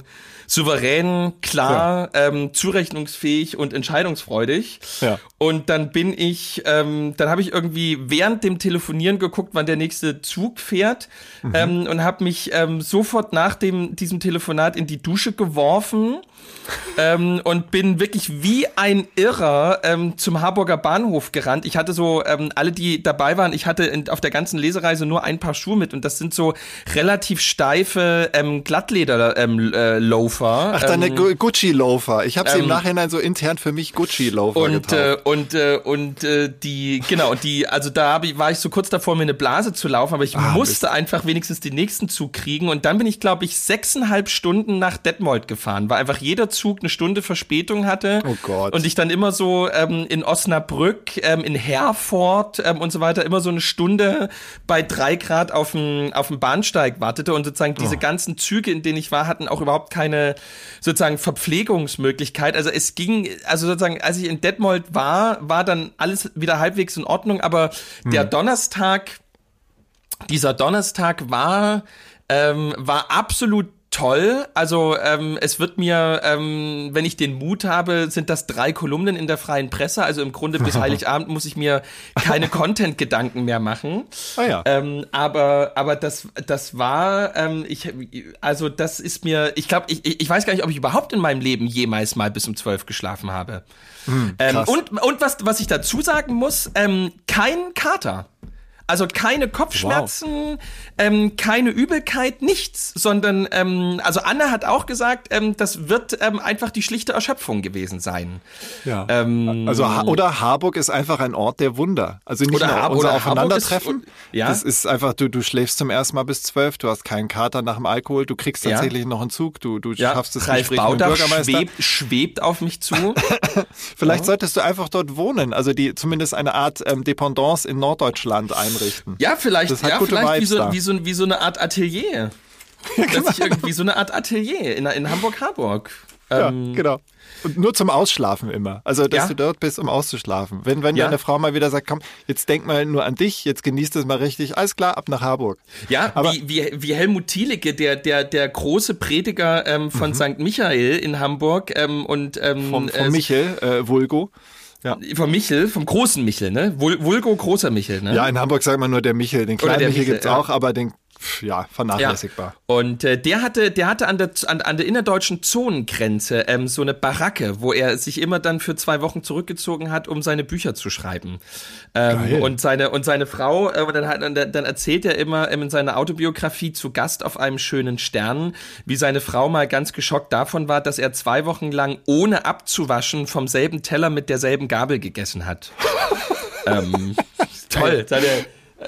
souverän, klar, ähm, zurechnungsfähig und entscheidungsfreudig. Ja. Und dann bin ich, ähm, dann habe ich irgendwie während dem Telefonieren geguckt, wann der nächste Zug fährt ähm, und habe mich ähm, sofort nach dem diesem Telefonat in die Dusche geworfen ähm, und bin wirklich wie ein Irrer ähm, zum Harburger Bahnhof gerannt. Ich hatte so, ähm, alle, die dabei waren, ich hatte in, auf der ganzen Lesereise nur ein paar Schuhe mit und das sind so relativ steife ähm, Glattleder-Loafer. Ähm, äh, Loafer. Ach, deine ähm, Gu- Gucci-Loafer. Ich habe sie im ähm, Nachhinein so intern für mich Gucci-Loafer und getauft. äh, und äh, und äh, die genau und die also da hab ich, war ich so kurz davor mir eine Blase zu laufen, aber ich Ah, musste einfach wenigstens den nächsten Zug kriegen und dann bin ich glaube ich sechseinhalb Stunden nach Detmold gefahren, weil einfach jeder Zug eine Stunde Verspätung hatte Oh Gott. und ich dann immer so ähm, in Osnabrück, ähm, in Herford ähm, und so weiter immer so eine Stunde bei drei Grad auf dem auf dem Bahnsteig wartete und sozusagen Oh. diese ganzen Züge, in denen ich war, hatten auch überhaupt keine sozusagen Verpflegungsmöglichkeit. Also es ging, also sozusagen, als ich in Detmold war, war dann alles wieder halbwegs in Ordnung, aber der Donnerstag, dieser Donnerstag war, ähm, war absolut toll. Also ähm, es wird mir, ähm, wenn ich den Mut habe, sind das drei Kolumnen in der freien Presse. Also im Grunde bis Heiligabend muss ich mir keine Content-Gedanken mehr machen. Ah ja. Ähm, aber aber das das war ähm, ich also das ist mir ich glaube ich, ich weiß gar nicht ob ich überhaupt in meinem Leben jemals mal bis um zwölf geschlafen habe ähm, krass. und und was was ich dazu sagen muss ähm, kein Kater also keine Kopfschmerzen, ähm, keine Übelkeit, nichts, sondern ähm, also Anne hat auch gesagt, ähm, das wird ähm, einfach die schlichte Erschöpfung gewesen sein. Ja. Ähm, Also Ha- oder Harburg ist einfach ein Ort der Wunder. Also nicht Oder nur Har- unser oder Aufeinandertreffen. Harburg ist- ja. Das ist einfach, du, du schläfst zum ersten Mal bis zwölf, du hast keinen Kater nach dem Alkohol, du kriegst Ja. tatsächlich noch einen Zug, du, du ja, schaffst es Ralf Gespräch mit dem Baudach Bürgermeister. schwebt, schwebt auf mich zu. Vielleicht solltest du einfach dort wohnen, also die zumindest eine Art ähm, Dependance in Norddeutschland einrichten. Ja, vielleicht, Das ja, vielleicht wie so, wie, so, wie so eine Art Atelier. Dass ich irgendwie so eine Art Atelier in, in Hamburg-Harburg. Ja, Ähm, genau. Und nur zum Ausschlafen immer. Also, dass Ja. du dort bist, um auszuschlafen. Wenn, wenn Ja. deine Frau mal wieder sagt, komm, jetzt denk mal nur an dich, jetzt genießt es mal richtig, alles klar, ab nach Harburg. Ja, Aber- wie, wie, wie Helmut Thielicke, der, der, der große Prediger ähm, von St. Michael in Hamburg ähm, und ähm, Mhm. Vom, äh, Michel, äh, Vulgo. Ja. vom Michel, vom großen Michel, ne? Vul Vulgo großer Michel, ne? ja, in Hamburg sagt man nur der Michel. Den kleinen Michel, Michel, gibt's ja. auch, aber den, ja, vernachlässigbar. Und äh, der hatte, der hatte an der an, an der innerdeutschen Zonengrenze ähm, so eine Baracke, wo er sich immer dann für zwei Wochen zurückgezogen hat, um seine Bücher zu schreiben. Ähm, und seine und seine Frau, äh, dann, hat, dann erzählt er immer ähm, in seiner Autobiografie zu Gast auf einem schönen Stern, wie seine Frau mal ganz geschockt davon war, dass er zwei Wochen lang ohne abzuwaschen vom selben Teller mit derselben Gabel gegessen hat. ähm, toll. Seine,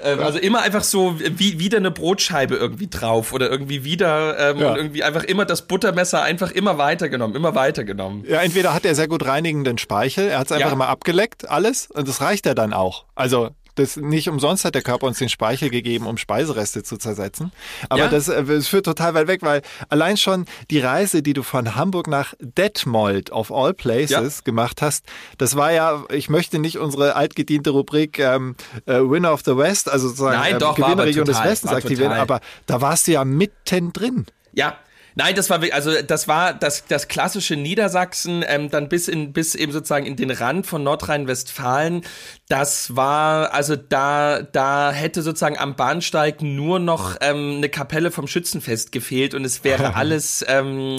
ähm, also immer einfach so wie wieder eine Brotscheibe irgendwie drauf oder irgendwie wieder ähm, Ja. irgendwie einfach immer das Buttermesser einfach immer weitergenommen, immer weitergenommen. Ja, entweder hat er sehr gut reinigenden Speichel, er hat es einfach Ja. immer abgeleckt, alles, und das reicht ja dann auch. Also das nicht umsonst hat der Körper uns den Speichel gegeben, um Speisereste zu zersetzen. Aber Ja. das, äh, das führt total weit weg, weil allein schon die Reise, die du von Hamburg nach Detmold of all places gemacht hast, das war ja, ich möchte nicht unsere altgediente Rubrik ähm, äh, Winner of the West, also sozusagen Nein, ähm, doch, Gewinnerregion des Westens aktivieren, aber da warst du ja mittendrin. Ja. Nein, das war also das war das das klassische Niedersachsen, ähm, dann bis in bis eben sozusagen in den Rand von Nordrhein-Westfalen. Das war also da da hätte sozusagen am Bahnsteig nur noch ähm, eine Kapelle vom Schützenfest gefehlt und es wäre alles ähm,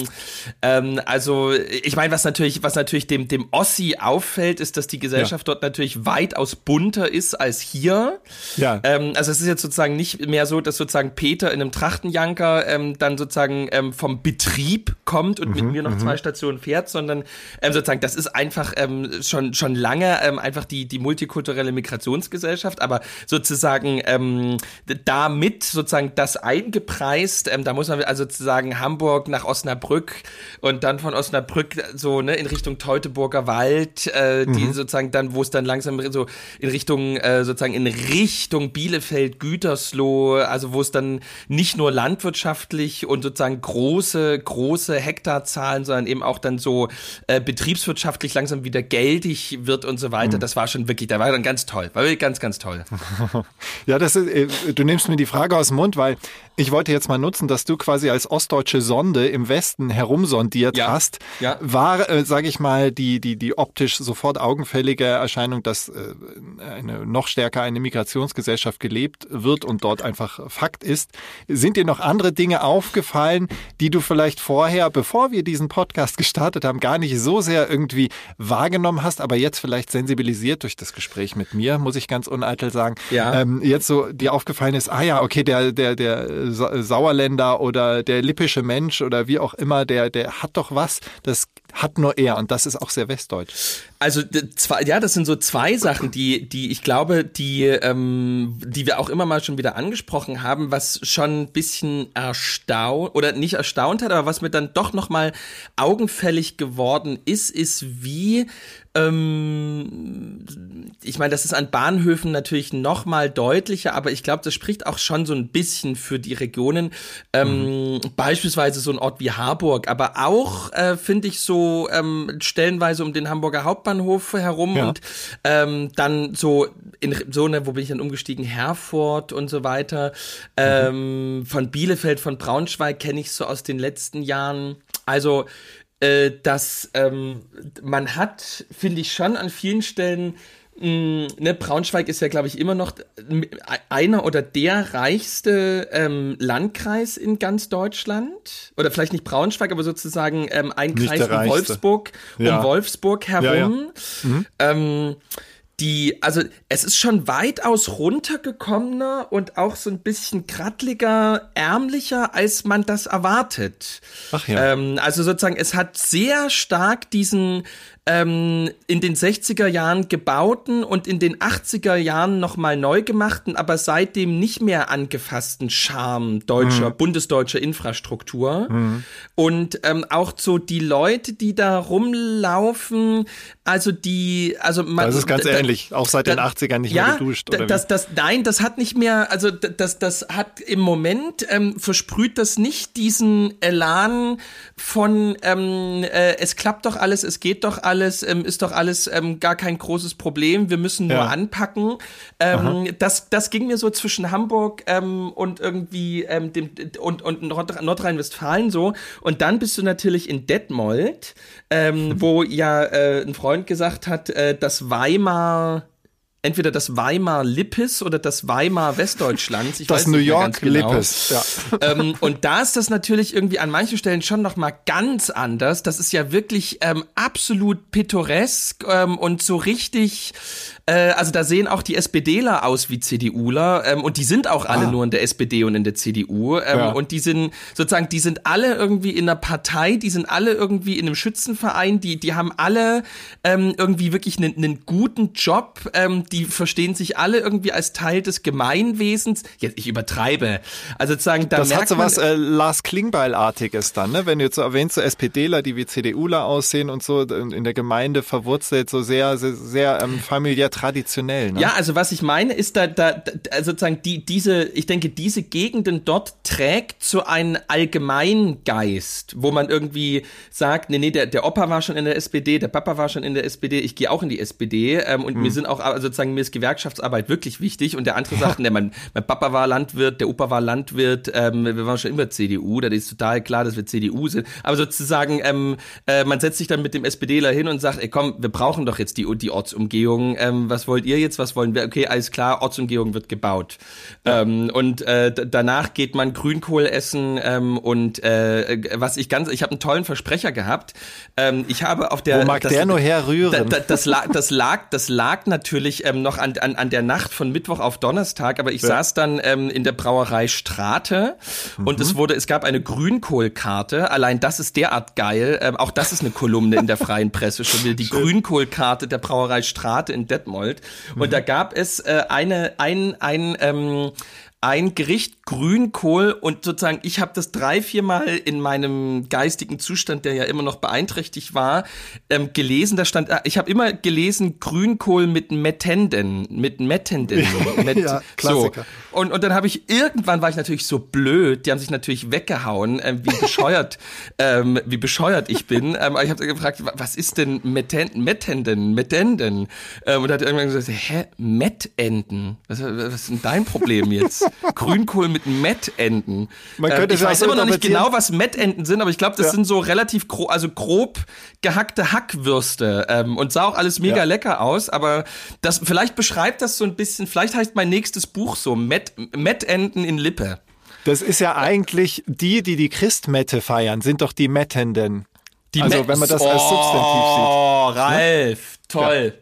ähm, also ich meine was natürlich was natürlich dem dem Ossi auffällt ist, dass die Gesellschaft dort natürlich weitaus bunter ist als hier. Ja. Ähm, also es ist jetzt sozusagen nicht mehr so, dass sozusagen Peter in einem Trachtenjanker ähm, dann sozusagen ähm, vom Betrieb kommt und mit mir noch zwei Stationen fährt, sondern ähm, sozusagen das ist einfach ähm, schon schon lange ähm, einfach die die multikulturelle Migrationsgesellschaft, aber sozusagen ähm, damit sozusagen das eingepreist. Ähm, da muss man also sozusagen Hamburg nach Osnabrück und dann von Osnabrück so ne in Richtung Teutoburger Wald, äh, die sozusagen dann wo es dann langsam so in Richtung äh, sozusagen in Richtung Bielefeld, Gütersloh, also wo es dann nicht nur landwirtschaftlich und sozusagen große, große Hektarzahlen, sondern eben auch dann so äh, betriebswirtschaftlich langsam wieder geldig wird und so weiter. Mhm. Das war schon wirklich, da war dann ganz toll. War wirklich ganz, ganz toll. ja, das ist, äh, du nimmst mir die Frage aus dem Mund, weil ich wollte jetzt mal nutzen, dass du quasi als ostdeutsche Sonde im Westen herumsondiert ja. hast. Ja. War, äh, sage ich mal, die, die, die optisch sofort augenfällige Erscheinung, dass äh, eine noch stärker eine Migrationsgesellschaft gelebt wird und dort einfach Fakt ist. Sind dir noch andere Dinge aufgefallen, die du vielleicht vorher, bevor wir diesen Podcast gestartet haben, gar nicht so sehr irgendwie wahrgenommen hast, aber jetzt vielleicht sensibilisiert durch das Gespräch mit mir, muss ich ganz uneitel sagen. Ja. Ähm, jetzt so dir aufgefallen ist, ah ja, okay, der, der, der Sauerländer oder der lippische Mensch oder wie auch immer, der, der hat doch was, das hat nur er und das ist auch sehr westdeutsch. Also zwei, ja, das sind so zwei Sachen, die, die ich glaube, die, ähm, die wir auch immer mal schon wieder angesprochen haben, was schon ein bisschen erstaunt oder nicht erstaunt hat, aber was mir dann doch noch mal augenfällig geworden ist, ist wie ähm, ich meine, das ist an Bahnhöfen natürlich noch mal deutlicher, aber ich glaube, das spricht auch schon so ein bisschen für die Regionen. Ähm, mhm. Beispielsweise so ein Ort wie Harburg, aber auch äh, finde ich so ähm, stellenweise um den Hamburger Hauptbahnhof herum ja. und ähm, dann so in so eine, wo bin ich dann umgestiegen, Herford und so weiter. Mhm. Ähm, von Bielefeld, von Braunschweig kenne ich so aus den letzten Jahren. Also äh, dass ähm, man hat, finde ich schon an vielen Stellen, mh, mm, ne, Braunschweig ist ja, glaube ich, immer noch einer oder der reichste ähm, Landkreis in ganz Deutschland. Oder vielleicht nicht Braunschweig, aber sozusagen ähm, ein nicht Kreis um Wolfsburg, ja. um Wolfsburg herum. Ja, ja. Mhm. Ähm, die, also es ist schon weitaus runtergekommener und auch so ein bisschen krattliger, ärmlicher, als man das erwartet. Ach ja. Ähm, also sozusagen, es hat sehr stark diesen ähm, in den 60er Jahren gebauten und in den 80er Jahren nochmal neu gemachten, aber seitdem nicht mehr angefassten Charme deutscher, mhm. bundesdeutscher Infrastruktur. Mhm. Und ähm, auch so die Leute, die da rumlaufen, also die, also man. Das ist ganz ähnlich, auch seit da, den 80ern nicht ja, mehr geduscht. Oder das, das, nein, das hat nicht mehr, also das, das hat im Moment ähm, versprüht das nicht diesen Elan von ähm, äh, es klappt doch alles, es geht doch alles alles, ähm, ist doch alles ähm, gar kein großes Problem, wir müssen nur ja. anpacken. Ähm, das, das ging mir so zwischen Hamburg ähm, und irgendwie ähm, dem, und, und Nordrhein-Westfalen so. Und dann bist du natürlich in Detmold, ähm, mhm. wo ja äh, ein Freund gesagt hat, äh, dass Weimar entweder das Weimar Lippis oder das Weimar Westdeutschlands. Ich das New York genau. Lippis, ja. Ähm, und da ist das natürlich irgendwie an manchen Stellen schon noch mal ganz anders. Das ist ja wirklich ähm, absolut pittoresk ähm, und so richtig äh, also da sehen auch die SPDler aus wie CDUler ähm, und die sind auch alle ah. nur in der SPD und in der CDU ähm, ja. und die sind sozusagen, die sind alle irgendwie in einer Partei, die sind alle irgendwie in einem Schützenverein, die die haben alle ähm, irgendwie wirklich einen, einen guten Job, ähm, die verstehen sich alle irgendwie als Teil des Gemeinwesens. Jetzt ich übertreibe, also sozusagen da das hat so was äh, Lars Klingbeil-artiges dann, ne? Wenn du jetzt so erwähnst, so SPDler, die wie CDUler aussehen und so in der Gemeinde verwurzelt, so sehr sehr, sehr ähm, familiär traditionell. Ne? Ja, also was ich meine, ist da, da, da sozusagen die, diese, ich denke, diese Gegenden dort trägt so einen Allgemeingeist, wo man irgendwie sagt, nee, nee, der, der Opa war schon in der SPD, der Papa war schon in der SPD, ich gehe auch in die SPD ähm, und hm. mir sind auch also sozusagen mir ist Gewerkschaftsarbeit wirklich wichtig und der andere sagt, nee, mein, mein Papa war Landwirt, der Opa war Landwirt, ähm, wir waren schon immer CDU, da ist total klar, dass wir CDU sind, aber sozusagen ähm, äh, man setzt sich dann mit dem SPDler hin und sagt, ey komm, wir brauchen doch jetzt die, die Ortsumgehung, ähm, was wollt ihr jetzt, was wollen wir? Okay, alles klar, Ortsumgehung wird gebaut. Ja. Ähm, und äh, danach geht man Grünkohl essen ähm, und äh, was ich ganz, ich habe einen tollen Versprecher gehabt. Ähm, ich habe auf der Wo mag das, der nur herrühren? Da, da, das, lag, das lag, das lag natürlich ähm, noch an, an, an der Nacht von Mittwoch auf Donnerstag, aber ich ja. saß dann ähm, in der Brauerei Strate mhm. und es wurde, es gab eine Grünkohlkarte. Allein das ist derart geil. Ähm, auch das ist eine Kolumne in der freien Presse schon wieder. Die Grünkohlkarte der Brauerei Strate in Detmold. Und mhm. da gab es äh, eine, ein, ein, ähm, ein Gericht Grünkohl und sozusagen, ich habe das drei, viermal in meinem geistigen Zustand, der ja immer noch beeinträchtigt war, ähm, gelesen. Da stand, äh, ich habe immer gelesen Grünkohl mit Mettenden, mit Mettenden. Met, Ja, Klassiker. So. Und, und dann habe ich, irgendwann war ich natürlich so blöd, die haben sich natürlich weggehauen, ähm, wie bescheuert, ähm, wie bescheuert ich bin. Ähm, aber ich habe gefragt, wa- was ist denn Metten, Mettenden, Mettenden? Ähm, und hat irgendwann gesagt, hä, Mettenden? Was, was ist denn dein Problem jetzt? Grünkohl mit Mettenden. Man Ähm, könnte ich es auch weiß immer noch nicht genau, was Mettenden sind, aber ich glaube, das Ja. sind so relativ grob, also grob gehackte Hackwürste ähm, und sah auch alles mega Ja. lecker aus, aber das vielleicht beschreibt das so ein bisschen, vielleicht heißt mein nächstes Buch so Mett, Mettenden in Lippe. Das ist ja eigentlich die, die die Christmette feiern, sind doch die Mettenden. also Met- wenn man das als Substantiv sieht, Oh, Ralf, toll.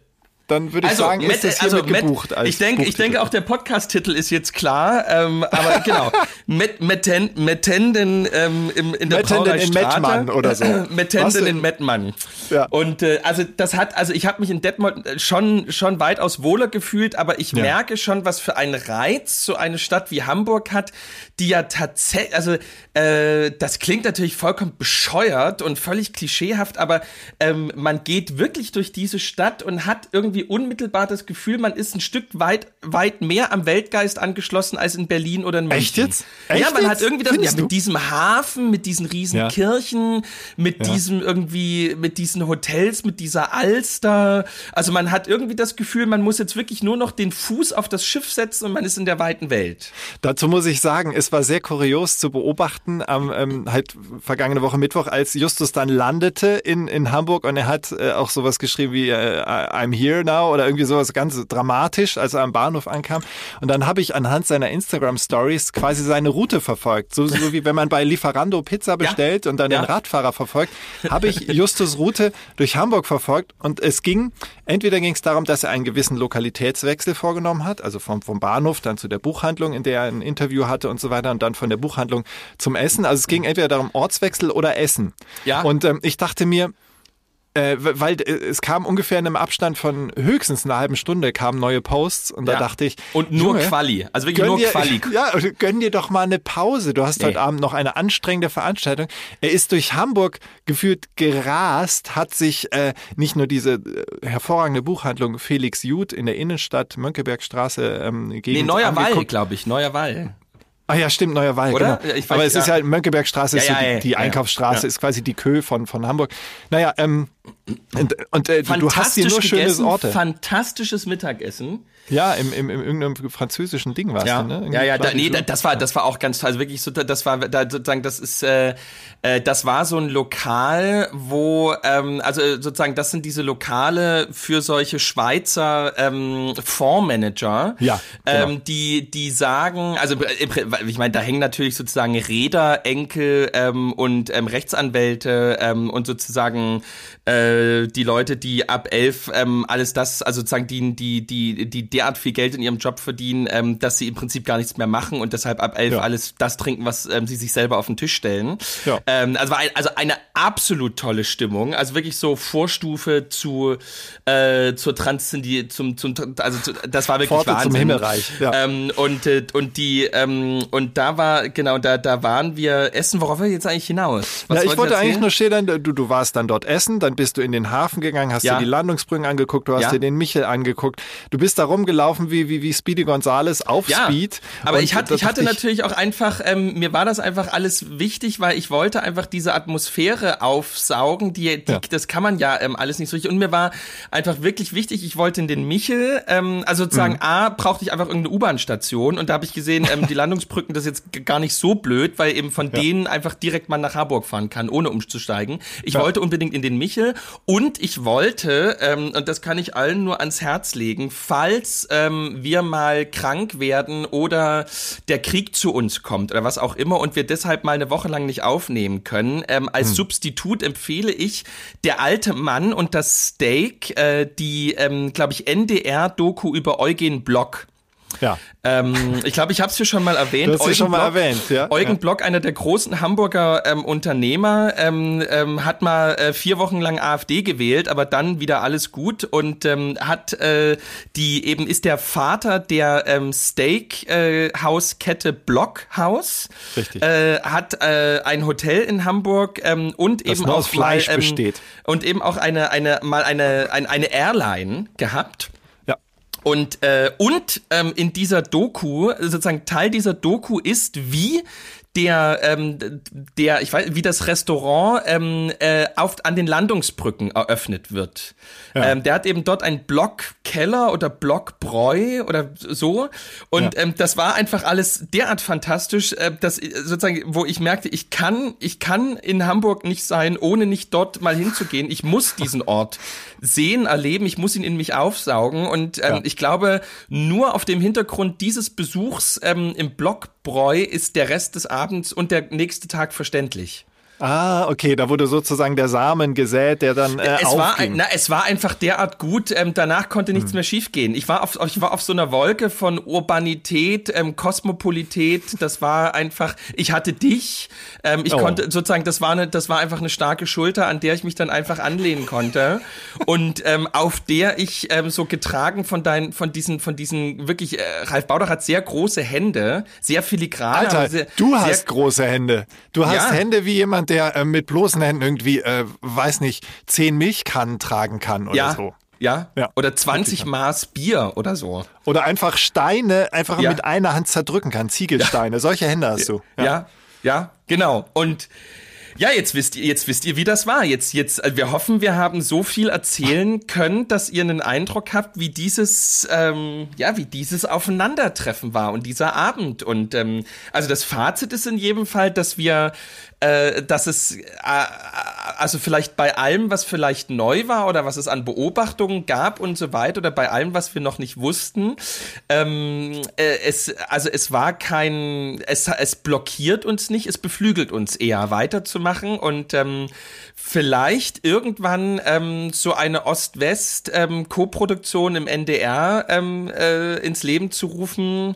Dann würde ich Also, sagen, ist Met- das also Met- gebucht als ich denke, ich denke auch der Podcast-Titel ist jetzt klar, ähm, aber genau, Met, Metten, Mettenden ähm, im, in der Mettenden in. Mettmann oder so. Mettenden in Mettmann. Ja. Und äh, also das hat, also ich habe mich in Detmold äh, schon schon weitaus wohler gefühlt, aber ich Ja. merke schon, was für einen Reiz so eine Stadt wie Hamburg hat, die ja tatsächlich, also äh, das klingt natürlich vollkommen bescheuert und völlig klischeehaft, aber ähm, man geht wirklich durch diese Stadt und hat irgendwie unmittelbar das Gefühl, man ist ein Stück weit weit mehr am Weltgeist angeschlossen als in Berlin oder in München. Echt jetzt? ja, Echt man jetzt? hat irgendwie das, ja, mit diesem Hafen, mit diesen riesen Ja. Kirchen, mit Ja. diesem irgendwie, mit diesen Hotels, mit dieser Alster. Also man hat irgendwie das Gefühl, man muss jetzt wirklich nur noch den Fuß auf das Schiff setzen und man ist in der weiten Welt. Dazu muss ich sagen, es war sehr kurios zu beobachten am ähm, halt vergangene Woche Mittwoch, als Justus dann landete in, in Hamburg und er hat äh, auch sowas geschrieben wie äh, I'm here now oder irgendwie sowas ganz dramatisch, als er am Bahnhof ankam. Und dann habe ich anhand seiner Instagram Stories quasi seine Route verfolgt. So, so wie wenn man bei Lieferando Pizza bestellt und dann Ja. den Radfahrer verfolgt, habe ich Justus Route durch Hamburg verfolgt und es ging, entweder ging es darum, dass er einen gewissen Lokalitätswechsel vorgenommen hat, also vom, vom Bahnhof dann zu der Buchhandlung, in der er ein Interview hatte und so weiter und dann von der Buchhandlung zum Essen. Also es ging entweder darum Ortswechsel oder Essen. Ja. Und ähm, ich dachte mir, äh, weil äh, es kam ungefähr in einem Abstand von höchstens einer halben Stunde kamen neue Posts und da Ja. dachte ich Und nur Junge, Quali. Also wirklich nur dir, Quali. Ja, gönn dir doch mal eine Pause. Du hast Nee. heute Abend noch eine anstrengende Veranstaltung. Er ist durch Hamburg gefühlt gerast, hat sich äh, nicht nur diese äh, hervorragende Buchhandlung Felix Jud in der Innenstadt, Mönckebergstraße, ähm, Nee, Gegend Neuer Wall, glaube ich. Neuer Wall. Ah ja, stimmt, Neuer Wall, Oder? genau. Weiß, Aber es ist ja. ja Mönckebergstraße, ist Ja, so ja, die, ja, die ja, Einkaufsstraße, ist quasi die Kö von, von Hamburg. Naja, ähm, und, und äh, du hast hier nur schöne gegessen, Orte. Fantastisches Mittagessen. Ja, im, im, im irgendeinem französischen Ding warst Ja, du, ne? Irgendwie ja, ja, da, nee, das war, das war auch ganz toll. Also wirklich so, das war, da sozusagen, das ist, äh, äh, das war so ein Lokal, wo, ähm, also äh, sozusagen, das sind diese Lokale für solche Schweizer ähm, Fondsmanager, Ja, genau. ähm, die, die sagen, also äh, ich meine, da hängen natürlich sozusagen Räder, Enkel ähm, und ähm, Rechtsanwälte ähm, und sozusagen äh, die Leute, die ab elf ähm, alles das, also sozusagen die, die, die, die derart viel Geld in ihrem Job verdienen, ähm, dass sie im Prinzip gar nichts mehr machen und deshalb ab elf Ja. alles das trinken, was ähm, sie sich selber auf den Tisch stellen. Ja. Ähm, also war ein, also eine absolut tolle Stimmung, also wirklich so Vorstufe zu äh, zur Transzendi zum zum also zu, das war wirklich Pforte zum Wahnsinn. Himmelreich, ja. Ähm, und äh, und die ähm, und da war genau da da waren wir essen. Worauf will ich jetzt eigentlich hinaus? Was ja, ich wollte eigentlich nur schildern, du, du warst dann dort essen, dann bist du in den Hafen gegangen, hast Ja. dir die Landungsbrücken angeguckt, du hast Ja. dir den Michel angeguckt. Du bist da rumgelaufen wie, wie, wie Speedy Gonzales auf ja, Speed. Aber ich hatte, ich hatte natürlich auch einfach, ähm, mir war das einfach alles wichtig, weil ich wollte einfach diese Atmosphäre aufsaugen, die, die Ja. das kann man ja ähm, alles nicht so richtig. Und mir war einfach wirklich wichtig, ich wollte in den Michel, ähm, also Mhm. sozusagen A, brauchte ich einfach irgendeine U-Bahn-Station und da habe ich gesehen, ähm, die Landungsbrücken, das ist jetzt gar nicht so blöd, weil eben von denen einfach direkt mal nach Harburg fahren kann, ohne umzusteigen. Ich Ja. wollte unbedingt in den Michel und ich wollte, ähm, und das kann ich allen nur ans Herz legen, falls ähm, wir mal krank werden oder der Krieg zu uns kommt oder was auch immer und wir deshalb mal eine Woche lang nicht aufnehmen können, ähm, als Substitut empfehle ich Der alte Mann und das Steak, äh, die, ähm, glaube ich, NDR-Doku über Eugen Block. Ja. Ähm, ich glaube, ich habe es hier schon mal erwähnt. Du hast es schon mal Block, erwähnt, ja. Eugen Ja. Block, einer der großen Hamburger ähm, Unternehmer, ähm, ähm, hat mal äh, vier Wochen lang AfD gewählt, aber dann wieder alles gut und ähm, hat äh, die eben ist der Vater der ähm, Steakhauskette Blockhaus. Richtig. Äh, hat äh, ein Hotel in Hamburg ähm, und Das eben auch Fleisch mal, ähm, besteht. und eben auch eine eine mal eine ein, eine Airline gehabt. Und, äh, und ähm, in dieser Doku, sozusagen Teil dieser Doku ist, wie der, ähm, der, ich weiß, wie das Restaurant ähm, äh, auf, an den Landungsbrücken eröffnet wird. Ja. Ähm, der hat eben dort einen Blockkeller oder Blockbräu oder so. Und Ja. ähm, das war einfach alles derart fantastisch, äh, dass äh, sozusagen, wo ich merkte, ich kann, ich kann in Hamburg nicht sein, ohne nicht dort mal hinzugehen. Ich muss diesen Ort sehen, erleben, ich muss ihn in mich aufsaugen. Und ähm, Ja. ich glaube, nur auf dem Hintergrund dieses Besuchs ähm, im Blockbräu ist der Rest des Abends und der nächste Tag verständlich. Ah, okay, da wurde sozusagen der Samen gesät, der dann äh, es war, aufging. ein- na, es war einfach derart gut. Ähm, danach konnte nichts Hm. mehr schiefgehen. Ich war auf, ich war auf so einer Wolke von Urbanität, ähm, Kosmopolität. Das war einfach. Ich hatte dich. Ähm, ich Oh. konnte sozusagen. Das war eine, das war einfach eine starke Schulter, an der ich mich dann einfach anlehnen konnte und ähm, auf der ich ähm, so getragen von deinen, von diesen, von diesen wirklich. Äh, Ralf Baudach hat sehr große Hände, sehr filigran. Alter, sehr, du sehr, hast große Hände. Du hast Ja. Hände wie jemand, der äh, mit bloßen Händen irgendwie, äh, weiß nicht, zehn Milchkannen tragen kann oder ja, so. ja, Ja. oder 20 Maß Bier oder so. Oder einfach Steine einfach Ja. mit einer Hand zerdrücken kann. Ziegelsteine. Solche Hände hast du. Ja. ja, genau. Und ja, jetzt wisst ihr, jetzt wisst ihr, wie das war. Jetzt, jetzt, äh, wir hoffen, wir haben so viel erzählen können, dass ihr einen Eindruck habt, wie dieses, ähm, ja, wie dieses Aufeinandertreffen war und dieser Abend. Und ähm, also das Fazit ist in jedem Fall, dass wir, äh, dass es, äh, also vielleicht bei allem, was vielleicht neu war oder was es an Beobachtungen gab und so weiter oder bei allem, was wir noch nicht wussten, ähm, äh, es, also es war kein, es, es blockiert uns nicht, es beflügelt uns eher weiterzumachen und ähm, vielleicht irgendwann ähm, so eine Ost-West ähm, im NDR ähm, äh, ins Leben zu rufen,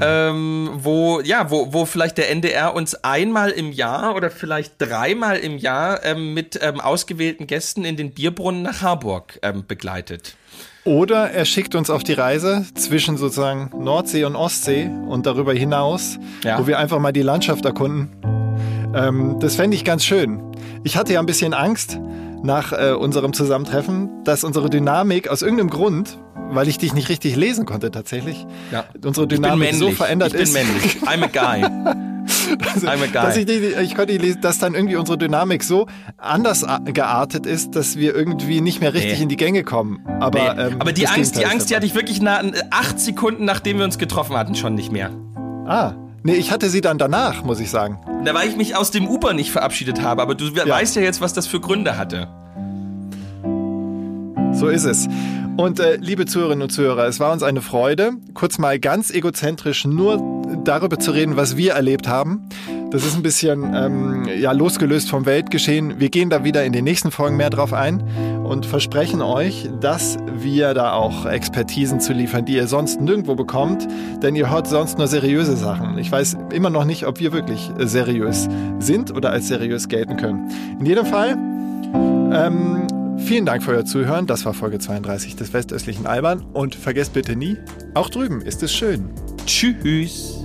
ähm, wo ja, wo wo vielleicht der NDR uns einmal im Jahr oder vielleicht dreimal im Jahr ähm, mit ähm, ausgewählten Gästen in den Bierbrunnen nach Harburg ähm, begleitet. Oder er schickt uns auf die Reise zwischen sozusagen Nordsee und Ostsee und darüber hinaus, Ja. wo wir einfach mal die Landschaft erkunden. Ähm, das fände ich ganz schön. Ich hatte ja ein bisschen Angst nach äh, unserem Zusammentreffen, dass unsere Dynamik aus irgendeinem Grund, weil ich dich nicht richtig lesen konnte tatsächlich, Ja. unsere Ich Dynamik so verändert ich bin ist. männlich. I'm a guy. Also, I'm a guy. dass ich, nicht- ich konnte nicht lesen, dass dann irgendwie unsere Dynamik so anders geartet ist, dass wir irgendwie nicht mehr richtig Nee. in die Gänge kommen. Aber, Nee. ähm, Aber die Angst, die ist Angst, die hatte ich wirklich nach, acht Sekunden, nachdem wir uns getroffen hatten, schon nicht mehr. Ah, nee, ich hatte sie dann danach, muss ich sagen. Da weil ich mich aus dem Uber nicht verabschiedet habe, aber du weißt ja jetzt, was das für Gründe hatte. So ist es. Und äh, liebe Zuhörerinnen und Zuhörer, es war uns eine Freude, kurz mal ganz egozentrisch nur darüber zu reden, was wir erlebt haben. Das ist ein bisschen ähm, ja, losgelöst vom Weltgeschehen. Wir gehen da wieder in den nächsten Folgen mehr drauf ein und versprechen euch, dass wir da auch Expertisen zu liefern, die ihr sonst nirgendwo bekommt, denn ihr hört sonst nur seriöse Sachen. Ich weiß immer noch nicht, ob wir wirklich seriös sind oder als seriös gelten können. In jedem Fall ähm, vielen Dank für euer Zuhören. Das war Folge 32 des Westöstlichen Alban. Und vergesst bitte nie, auch drüben ist es schön. Tschüss.